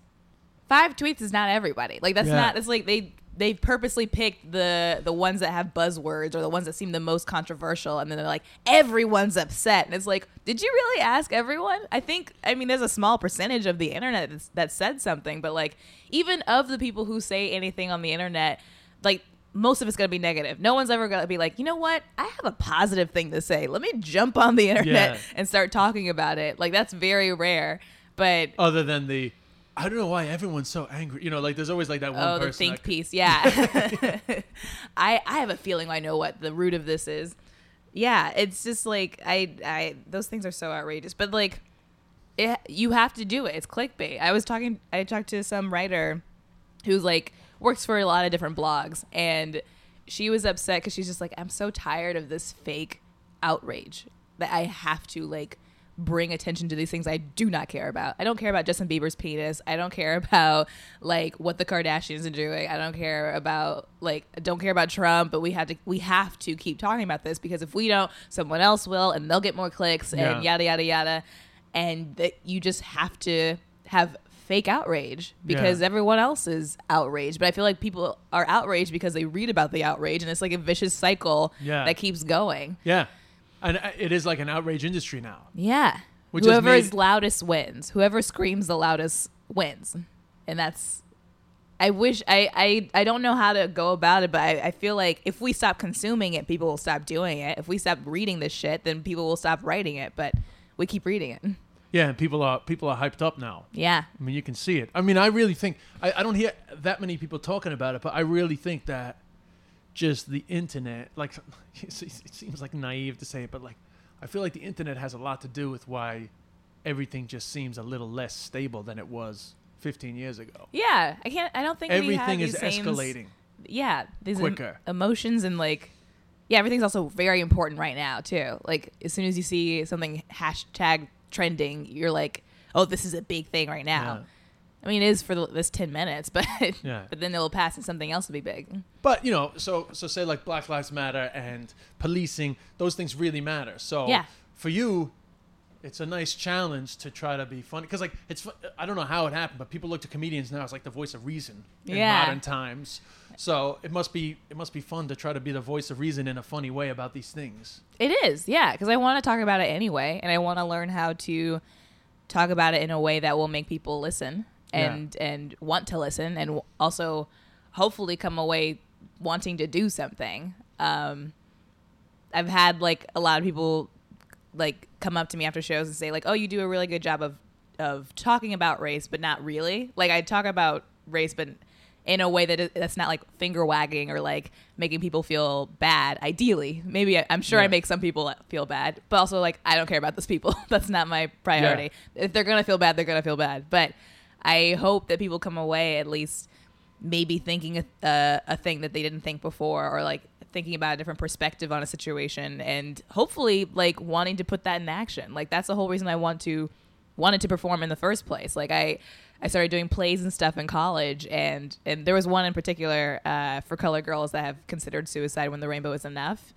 Five tweets is not everybody. Like that's Yeah. not. It's like they they purposely picked the the ones that have buzzwords or the ones that seem the most controversial, and then they're like, everyone's upset, and it's like, did you really ask everyone? I think. I mean, there's a small percentage of the internet that's, that said something, but like even of the people who say anything on the internet, like most of it's going to be negative. No one's ever going to be like, you know what? I have a positive thing to say. Let me jump on the internet Yeah. and start talking about it. Like that's very rare. But other than the I don't know why everyone's so angry. You know, like there's always like that one oh, person. the think that- piece. Yeah. I I have a feeling I know what the root of this is. Yeah, it's just like I I those things are so outrageous. But like it, you have to do it. It's clickbait. I was talking I talked to some writer who's like works for a lot of different blogs and she was upset cuz she's just like I'm so tired of this fake outrage that I have to like bring attention to these things I do not care about. I don't care about Justin Bieber's penis. I don't care about like what the Kardashians are doing. I don't care about like I don't care about Trump, but we have to we have to keep talking about this because if we don't, someone else will and they'll get more clicks and yada yada yada and that you just have to have fake outrage because Yeah. everyone else is outraged. But I feel like people are outraged because they read about the outrage and it's like a vicious cycle Yeah. that keeps going. Yeah, and uh, it is like an outrage industry now. Yeah. Which Whoever made- is loudest wins. Whoever screams the loudest wins. And that's I wish I, I I don't know how to go about it, but I, I feel like if we stop consuming it, people will stop doing it. If we stop reading this shit, then people will stop writing it. But we keep reading it. Yeah, and people are people are hyped up now. Yeah. I mean, you can see it. I mean, I really think I, I don't hear that many people talking about it, but I really think that just the internet, like, it seems like naive to say it, but like, I feel like the internet has a lot to do with why everything just seems a little less stable than it was 15 years ago. Yeah. I can't I don't think Everything is escalating. yeah these em- emotions and like yeah everything's also very important right now too like as soon as you see something hashtag trending you're like oh this is a big thing right now Yeah. I mean it is for the, this 10 minutes but Yeah. but then it will pass and something else will be big But you know, so so say like Black Lives Matter and policing, those things really matter. So Yeah. for you, it's a nice challenge to try to be funny because like it's I don't know how it happened, but people look to comedians now as like the voice of reason in Yeah. modern times. So it must be it must be fun to try to be the voice of reason in a funny way about these things. it is yeah because i want to talk about it anyway and i want to learn how to talk about it in a way that will make people listen and and want to listen and also hopefully come away wanting to do something um I've had like a lot of people like come up to me after shows and say like, "Oh, you do a really good job of of talking about race, but not really." Like I talk about race, but in a way that is, that's not like finger wagging or like making people feel bad. Ideally, maybe I, I'm sure I make some people feel bad, but also like I don't care about those people. that's not my priority. If they're gonna feel bad, they're gonna feel bad. But I hope that people come away at least maybe thinking a, a, thing that they didn't think before or like thinking about a different perspective on a situation and hopefully like wanting to put that in action. Like that's the whole reason i want to wanted to perform in the first place. Like i i started doing plays and stuff in college and and there was one in particular uh, for color girls that have considered suicide when the rainbow is enough.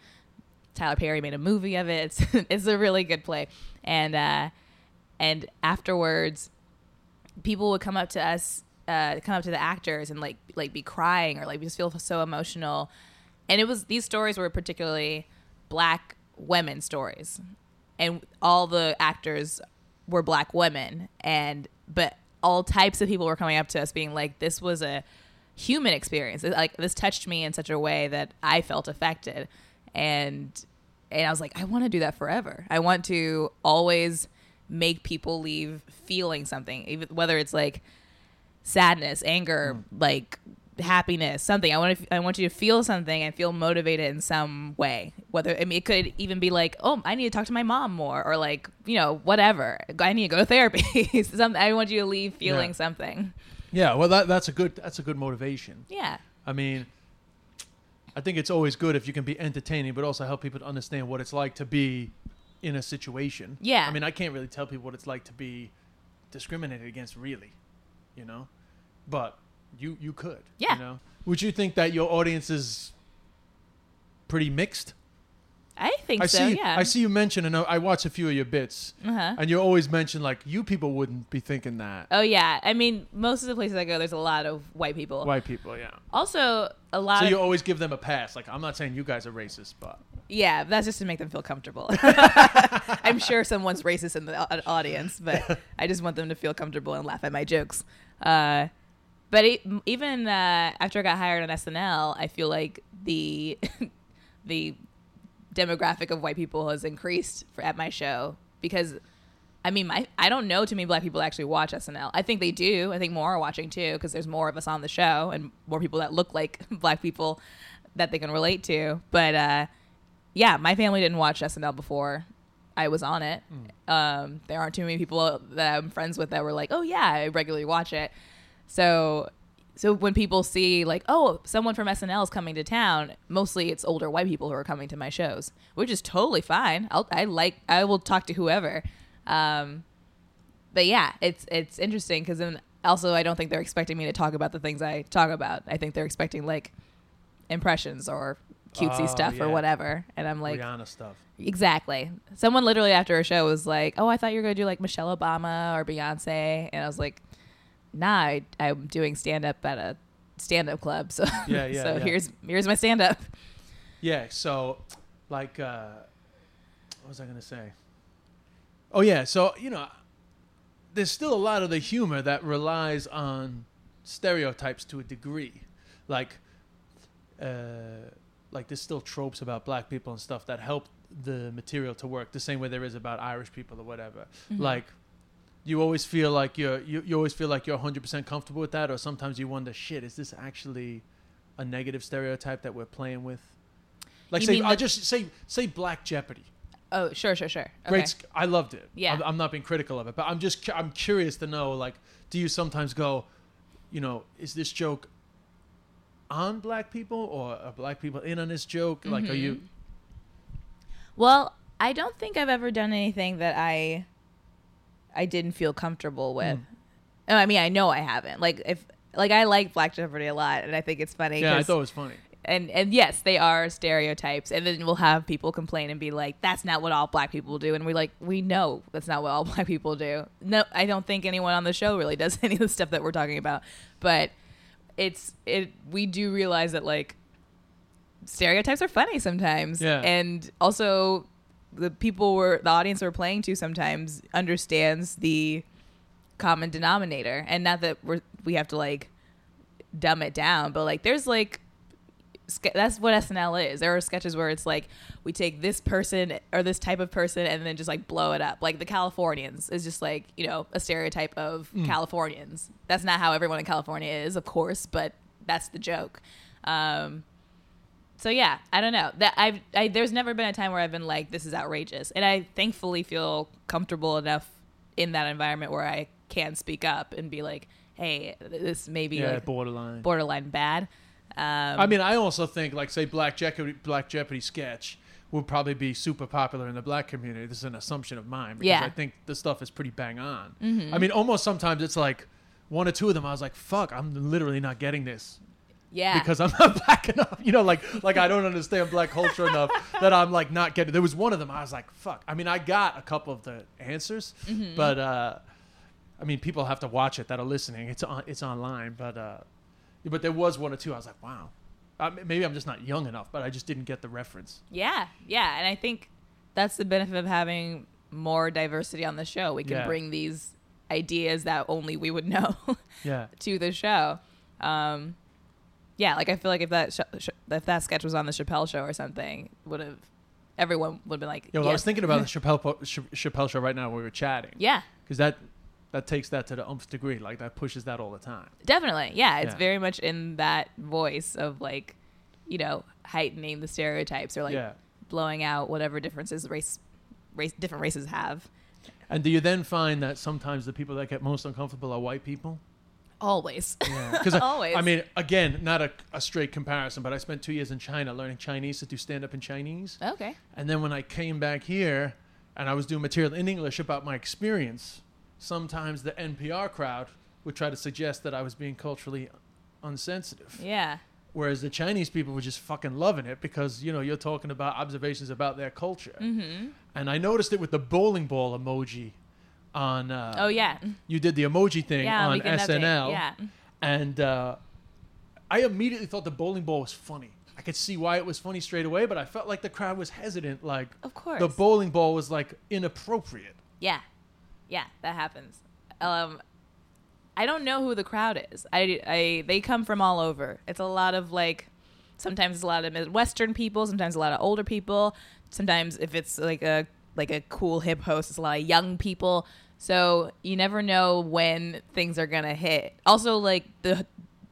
Tyler Perry made a movie of it. It's it's a really good play, and uh, and afterwards, people would come up to us, uh, come up to the actors and like like be crying or like just feel so emotional, and it was these stories were particularly black women stories, and all the actors were black women, and but all types of people were coming up to us being like, this was a human experience. Like this touched me in such a way that I felt affected, and and I was like, I want to do that forever. I want to always make people leave feeling something, even whether it's like sadness, anger, mm. like happiness, something. I want to I want you to feel something and feel motivated in some way. Whether I mean it could even be like, oh, I need to talk to my mom more, or like you know whatever. I need to go to therapy. something. I want you to leave feeling Yeah. something. Yeah, well that that's a good that's a good motivation. Yeah. I mean, I think it's always good if you can be entertaining, but also help people to understand what it's like to be in a situation. Yeah. I mean, I can't really tell people what it's like to be discriminated against, really, you know. But you you could. Yeah. You know? Would you think that your audience is pretty mixed? I think I so. see. yeah. I see you mention, and I watch a few of your bits, Uh-huh. and you always mention like you people wouldn't be thinking that. Oh yeah. I mean, most of the places I go, there's a lot of white people. White people, yeah. Also, a lot So of you always give them a pass. Like I'm not saying you guys are racist, but yeah. That's just to make them feel comfortable. I'm sure someone's racist in the audience, but I just want them to feel comfortable and laugh at my jokes. Uh, but e even uh, after I got hired on SNL, I feel like the the demographic of white people has increased for, at my show because I mean, my I don't know too many black people actually watch SNL. I think they do. I think more are watching too because there's more of us on the show and more people that look like black people that they can relate to. But uh, yeah, my family didn't watch SNL before I was on it. Um, there aren't too many people that I'm friends with that were like, "Oh yeah, I regularly watch it." So, so when people see like, "Oh, someone from SNL is coming to town," mostly it's older white people who are coming to my shows, which is totally fine. I'll, I like I will talk to whoever. Um, but yeah, it's it's interesting because then also I don't think they're expecting me to talk about the things I talk about. I think they're expecting like impressions or cutesy Oh, stuff or whatever, and I'm like, Rihanna stuff. Exactly. Someone literally after a show was like, "Oh, I thought you were gonna do like Michelle Obama or Beyonce," and I was like, "Nah, I, I'm doing stand up at a stand up club, so Yeah, yeah, so yeah. here's here's my stand up." Yeah. So, like, uh, what was I gonna say? Oh yeah. So you know, there's still a lot of the humor that relies on stereotypes to a degree, like, uh, like there's still tropes about black people and stuff that help the material to work the same way there is about Irish people or whatever. Like. You always feel like you're you, you always feel like you're 100% comfortable with that, or sometimes you wonder, shit, is this actually a negative stereotype that we're playing with? Like You say, I just say say Black Jeopardy. Oh, sure, sure, sure. Great, Okay. sc- I loved it. Yeah. I'm, I'm not being critical of it, but I'm just I'm curious to know like, do you sometimes go, you know, is this joke on black people or are black people in on this joke? Like, are you? Mm-hmm. Well, I don't think I've ever done anything that I I didn't feel comfortable with. Oh, I mean, I know I haven't. Like if like I like Black Jeopardy a lot, and I think it's funny. Yeah, I thought it was funny. and and yes, they are stereotypes, and then we'll have people complain and be like, "That's not what all black people do," and we're like, "We know that's not what all black people do." No, I don't think anyone on the show really does any of the stuff that we're talking about, but it's it. We do realize that like stereotypes are funny sometimes, Yeah. and also the people we're the audience we're playing to sometimes understands the common denominator, and not that we're we have to like dumb it down, but like there's like ske- that's what SNL is. There are sketches where it's like we take this person or this type of person and then just like blow it up. Like the Californians is just like, you know, a stereotype of Californians. That's not how everyone in California is, of course, but that's the joke. Um so yeah, I don't know. That I've I, there's never been a time where I've been like this is outrageous. And I thankfully feel comfortable enough in that environment where I can speak up and be like, "Hey, this may be Yeah, like borderline. borderline bad." Um, I mean, I also think like say Black Jeopardy, Black Jeopardy sketch would probably be super popular in the black community. This is an assumption of mine because Yeah. Mm-hmm. I think the stuff is pretty bang on. I mean, almost sometimes it's like one or two of them. I was like, "Fuck, I'm literally not getting this." Yeah, because I'm not black enough. You know, like like I don't understand black culture enough that I'm like not getting. There was one of them I was like, fuck. I mean, I got a couple of the answers, Mm-hmm. but uh, I mean, people have to watch it that are listening. It's on it's online, but uh, but there was one or two. I was like, wow. M- maybe I'm just not young enough, but I just didn't get the reference. yeah, yeah, and I think that's the benefit of having more diversity on the show. We can Yeah. bring these ideas that only we would know Yeah. to the show. Um, yeah, like I feel like if that sh- sh- if that sketch was on the Chappelle show or something, would have everyone would have been like, Yeah, well, I was thinking about the Chappelle po- Ch- Chappelle show right now. when We were chatting. yeah, Because that that takes that to the umph degree. Like that pushes that all the time. Definitely. Yeah. It's Yeah. very much in that voice of like, you know, heightening the stereotypes or like Yeah. blowing out whatever differences race, race, different races have. And do you then find that sometimes the people that get most uncomfortable are white people? Always. Because Always. I mean, again, not a, a straight comparison, but I spent two years in China learning Chinese to do stand up in Chinese. okay. And then when I came back here and I was doing material in English about my experience, sometimes the NPR crowd would try to suggest that I was being culturally unsensitive. Yeah. Whereas the Chinese people were just fucking loving it because you know you're talking about observations about their culture. Mm-hmm. And I noticed it with the bowling ball emoji on. Uh, Oh yeah. You did the emoji thing Yeah. on SNL. Yeah. And uh, I immediately thought the bowling ball was funny. I could see why it was funny straight away, but I felt like the crowd was hesitant. Like Of course. the bowling ball was like inappropriate. Yeah, yeah, that happens. Um, I don't know who the crowd is. I, I, they come from all over. It's a lot of like, sometimes it's a lot of Midwestern people, sometimes a lot of older people. Sometimes if it's like a like a cool hip host, it's a lot of young people. So you never know when things are gonna hit. Also, like the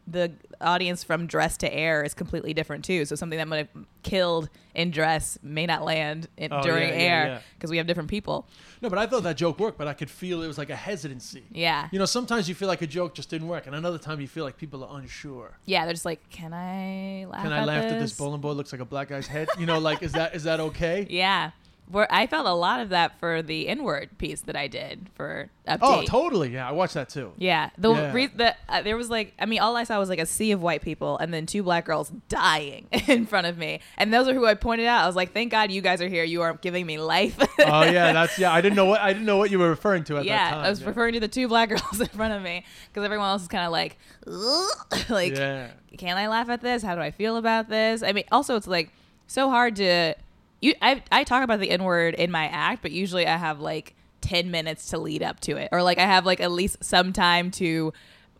the audience from Dress to Air is completely different too. So something that might have killed in Dress may not land in, Oh, during yeah, yeah, Air yeah. because we have different people. No, but I thought that joke worked, but I could feel it was like a hesitancy. Yeah. You know, sometimes you feel like a joke just didn't work, and another time you feel like people are unsure. Yeah, they're just like, can I laugh? Can I at laugh this? at this bowling ball looks like a black guy's head? You know, like is that is that okay? Yeah, where I felt a lot of that for the N word piece that I did for update. Oh, totally. Yeah, I watched that too. Yeah, the Yeah. Re- the uh, there was like I mean all I saw was like a sea of white people and then two black girls dying in front of me, and those are who I pointed out. I was like, thank God you guys are here. You are giving me life. Oh yeah, that's yeah. I didn't know what I didn't know what you were referring to at yeah, that time. I was yeah. referring to the two black girls in front of me because everyone else is kind of like, like, Yeah. can I laugh at this? How do I feel about this? I mean, also it's like so hard to you. I I talk about the N word in my act, but usually I have like ten minutes to lead up to it, or like I have like at least some time to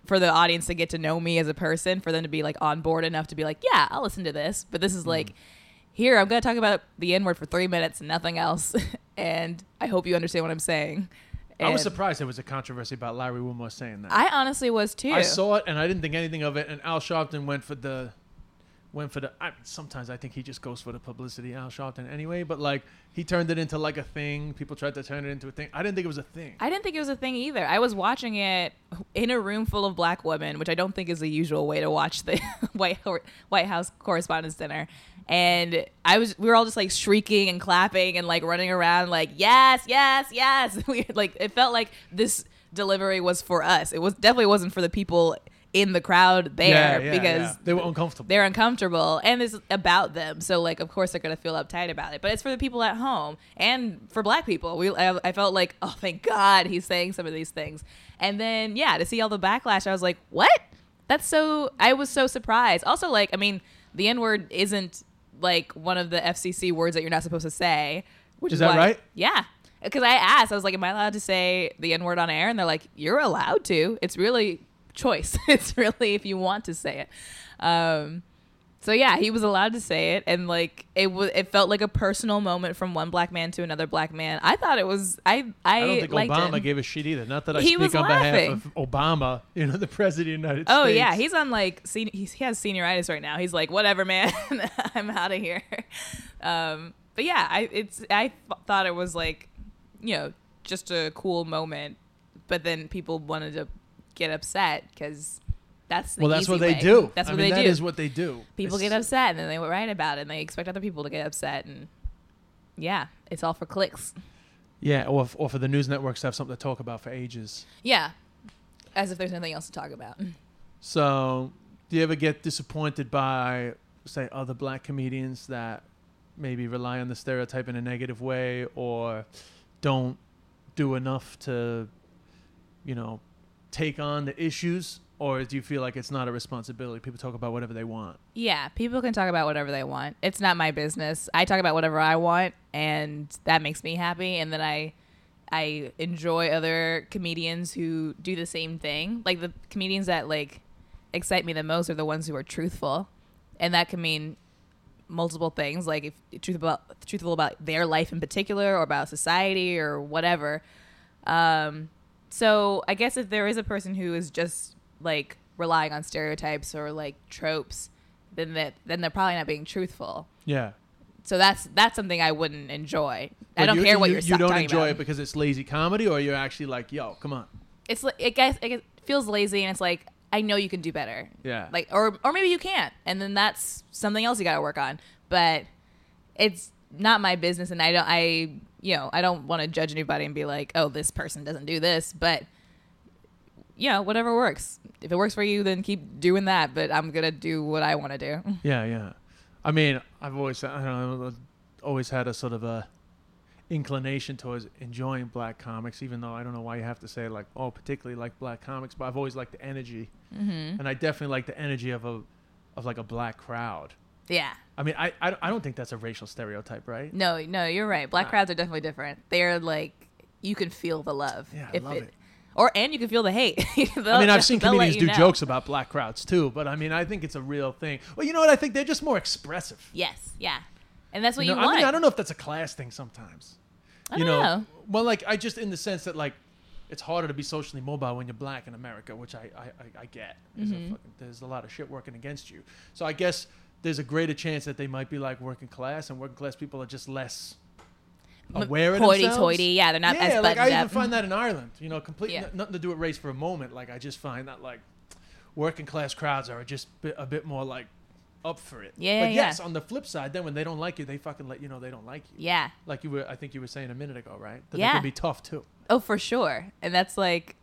for the audience to get to know me as a person, for them to be like on board enough to be like, yeah, I'll listen to this. But this is mm-hmm. like. Here, I'm going to talk about the N word for three minutes and nothing else. and I hope you understand what I'm saying. I was surprised there was a controversy about Larry Wilmore saying that. I honestly was too. I saw it and I didn't think anything of it. And Al Sharpton went for the, went for the. I, sometimes I think he just goes for the publicity, Al Sharpton, anyway. But like he turned it into like a thing. People tried to turn it into a thing. I didn't think it was a thing. I didn't think it was a thing either. I was watching it in a room full of black women, which I don't think is the usual way to watch the White White House Correspondents' Dinner. And I was, we were all just like shrieking and clapping and like running around, like yes, yes, yes. We like it felt like this delivery was for us. It was definitely wasn't for the people in the crowd there yeah, yeah, because yeah. they were uncomfortable. they're uncomfortable and it's about them. So like of course they're gonna feel uptight about it but it's for the people at home and for black people. We I, I felt like oh thank god he's saying some of these things. And then yeah to see all the backlash i was like what? That's so i was so surprised. Also like i mean the n word isn't like one of the fcc words that you're not supposed to say which Is is, that why- right? yeah. Because i asked i was like am i allowed to say the n word on air? And they're like you're allowed to. It's really choice it's really if you want to say it um so yeah, he was allowed to say it, and like it was, it felt like a personal moment from one black man to another black man. I thought it was, I, I, I don't think Obama it. gave a shit either. Not that I He speak on laughing. behalf of Obama, you know, the president of the United Oh States. Oh yeah, he's on like sen- he's, he has senioritis right now. He's like, whatever, man, I'm out of here. Um, but yeah, I it's I thought it was like, you know, just a cool moment. But then people wanted to get upset because that's the well, that's what they do. That's I what mean, they that do. is what they do. people It's- get upset and then they write about it and they expect other people to get upset and yeah, it's all for clicks. Yeah, or, or for the news networks to have something to talk about for ages. Yeah, as if there's nothing else to talk about. So, do you ever get disappointed by, say, other black comedians that maybe rely on the stereotype in a negative way or don't do enough to, you know, take on the issues? Or do you feel like it's not a responsibility? People talk about whatever they want. Yeah, people can talk about whatever they want. It's not my business. I talk about whatever I want, and that makes me happy. And then I, I enjoy other comedians who do the same thing. Like the comedians that like excite me the most are the ones who are truthful, and that can mean multiple things. Like if truthful about truthful about their life in particular, or about society, or whatever. Um, so I guess if there is a person who is just like relying on stereotypes or like tropes, then that then they're probably not being truthful. Yeah. So that's that's something I wouldn't enjoy. I don't you- care what you, you're You don't enjoy about. it because it's lazy comedy, or you're actually like, yo, come on. It's like it guess it feels lazy and it's like I know you can do better. Yeah. Like or or maybe you can't, and then that's something else you got to work on. But it's not my business, and I don't I you know I don't want to judge anybody and be like, oh, this person doesn't do this, but you know, whatever works. If it works for you, then keep doing that. But I'm gonna do what I want to do. Yeah, yeah. I mean, I've always I don't know, always had a sort of a inclination towards enjoying black comics, even though I don't know why you have to say like, oh, particularly like black comics, but I've always liked the energy, Mm-hmm. and I definitely like the energy of a of like a black crowd. Yeah. I mean, I I, I don't think that's a racial stereotype, right? No, no, you're right. Black crowds are definitely different. They're like you can feel the love. Yeah, I love it. Or and you can feel the hate. I mean, I've seen comedians do know. jokes about black crowds too, but I mean, I think it's a real thing. Well, you know what? I think they're just more expressive. Yes, yeah, and that's what you, You know, want. I mean, I don't know if that's a class thing sometimes. I you don't know, know. well, like I just in the sense that like it's harder to be socially mobile when you're black in America, which I I, I, I get. There's, Mm-hmm. a fucking, there's a lot of shit working against you. So I guess there's a greater chance that they might be like working class, and working class people are just less aware of hoity-toity, themselves. yeah, they're not yeah, as like I even up. find that in Ireland. You know, completely Yeah. nothing to do with race for a moment. Like I just find that like working class crowds are just bit, a bit more like up for it. Yeah, But yeah, yes, yeah. on the flip side, then when they don't like you, they fucking let you know they don't like you. Yeah. Like you were, I think you were saying a minute ago, right? That Yeah. they can be tough too. Oh, for sure, and that's like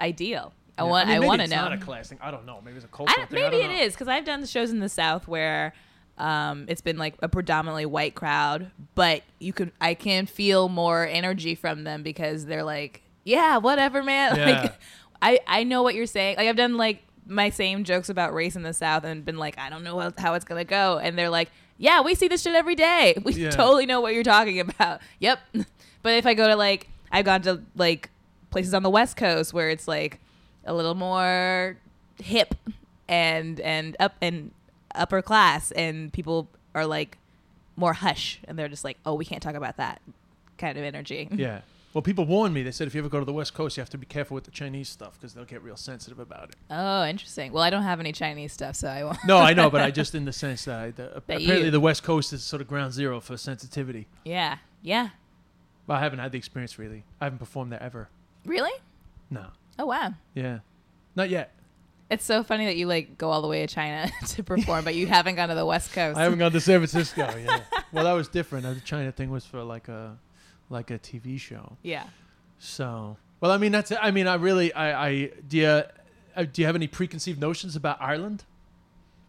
ideal. I want. mean, I, want to it's know. not a class thing. I don't know. Maybe it's a cultural I, thing. I maybe it is because I've done shows in the South where um, it's been like a predominantly white crowd, but you can I can feel more energy from them because they're like, yeah, whatever, man. Yeah. Like, I I know what you're saying. Like I've done like my same jokes about race in the South and been like, I don't know how, how it's gonna go, and they're like, yeah, we see this shit every day. We Yeah. totally know what you're talking about. Yep. but if I go to like, I've gone to like places on the West Coast where it's like a little more hip and and up and upper class and people are like more hush and they're just like oh we can't talk about that kind of energy Yeah. Well, people warned me. They said if you ever go to the West Coast, you have to be careful with the Chinese stuff because they'll get real sensitive about it. oh interesting well i don't have any chinese stuff so i won't No, I know, but I just in the sense that, I, the, apparently you- the West Coast is sort of ground zero for sensitivity. yeah yeah But I haven't had the experience really. I haven't performed there ever. really No. Oh wow Yeah. Not yet. it's so funny that you like go all the way to china to perform but you haven't gone to the west coast I haven't gone to San Francisco. Yeah. well, that was different. The China thing was for like a like a TV show. yeah So, well, I mean, that's. I mean, I really, I, I do you, uh, do you have any preconceived notions about Ireland?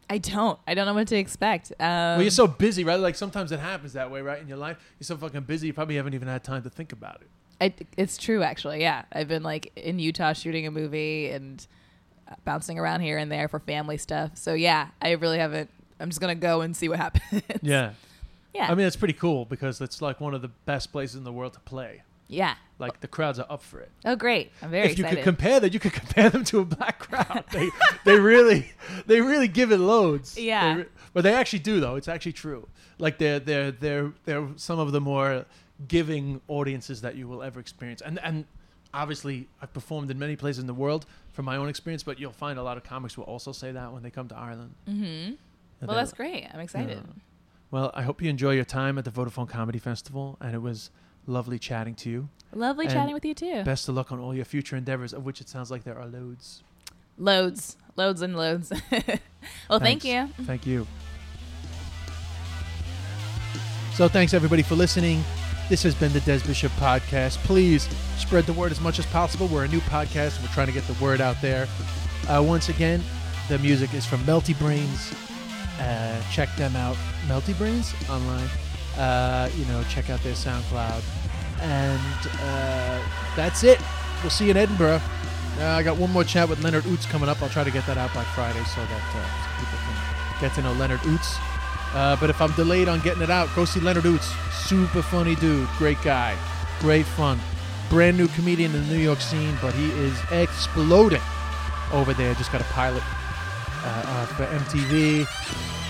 i don't i don't know what to expect um, well, you're so busy, right? Like sometimes it happens that way, right? In your life, you're so fucking busy, you probably haven't even had time to think about it. I, it's true, actually. Yeah, I've been like in Utah shooting a movie and uh, bouncing around here and there for family stuff. So yeah, I really haven't. I'm just gonna go and see what happens. Yeah. yeah. I mean, it's pretty cool because it's like one of the best places in the world to play. yeah. Like the crowds are up for it. Oh, great! I'm very if you excited. could compare that, you could compare them to a black crowd. they, they really, they really give it loads. Yeah. They re- but they actually do though. It's actually true. Like they're they're they're they're some of the more giving audiences that you will ever experience. And and obviously, I've performed in many places in the world from my own experience. But you'll find a lot of comics will also say that when they come to Ireland. mm-hmm. That Well, that's great. I'm excited. Yeah. Well, I hope you enjoy your time at the Vodafone Comedy Festival, and it was lovely chatting to you. Lovely And chatting with you too. Best of luck on all your future endeavors, of which it sounds like there are loads. Loads, loads and loads. well, thank you. Thank you. So, thanks everybody for listening. This has been the Des Bishop Podcast. Please spread the word as much as possible. We're a new podcast. We're trying to get the word out there. Uh, once again, the music is from Melty Brains. Uh, check them out, Melty Brains online. Uh, you know, check out their SoundCloud. And uh, that's it. We'll see you in Edinburgh. Uh, I got one more chat with Leonard Ouzts coming up. I'll try to get that out by Friday so that uh, people can get to know Leonard Ouzts. Uh, but if I'm delayed on getting it out, go see Leonard Ouzts. Super funny dude, great guy, great fun. Brand new comedian in the New York scene, but he is exploding over there. Just got a pilot uh, uh, for MTV,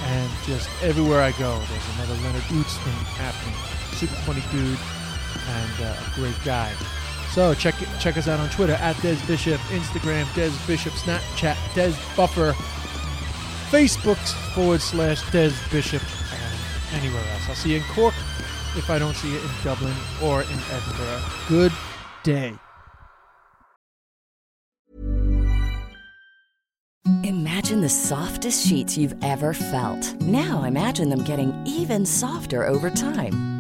and just everywhere I go, there's another Leonard Ouzts thing happening. Super funny dude and uh, a great guy. So check check us out on Twitter at Des Bishop, Instagram Des Bishop, Snapchat Des Buffer, Facebook forward slash Des Bishop, and anywhere else. I'll see you in Cork if I don't see you in Dublin or in Edinburgh. Good day. Imagine the softest sheets you've ever felt. Now imagine them getting even softer over time.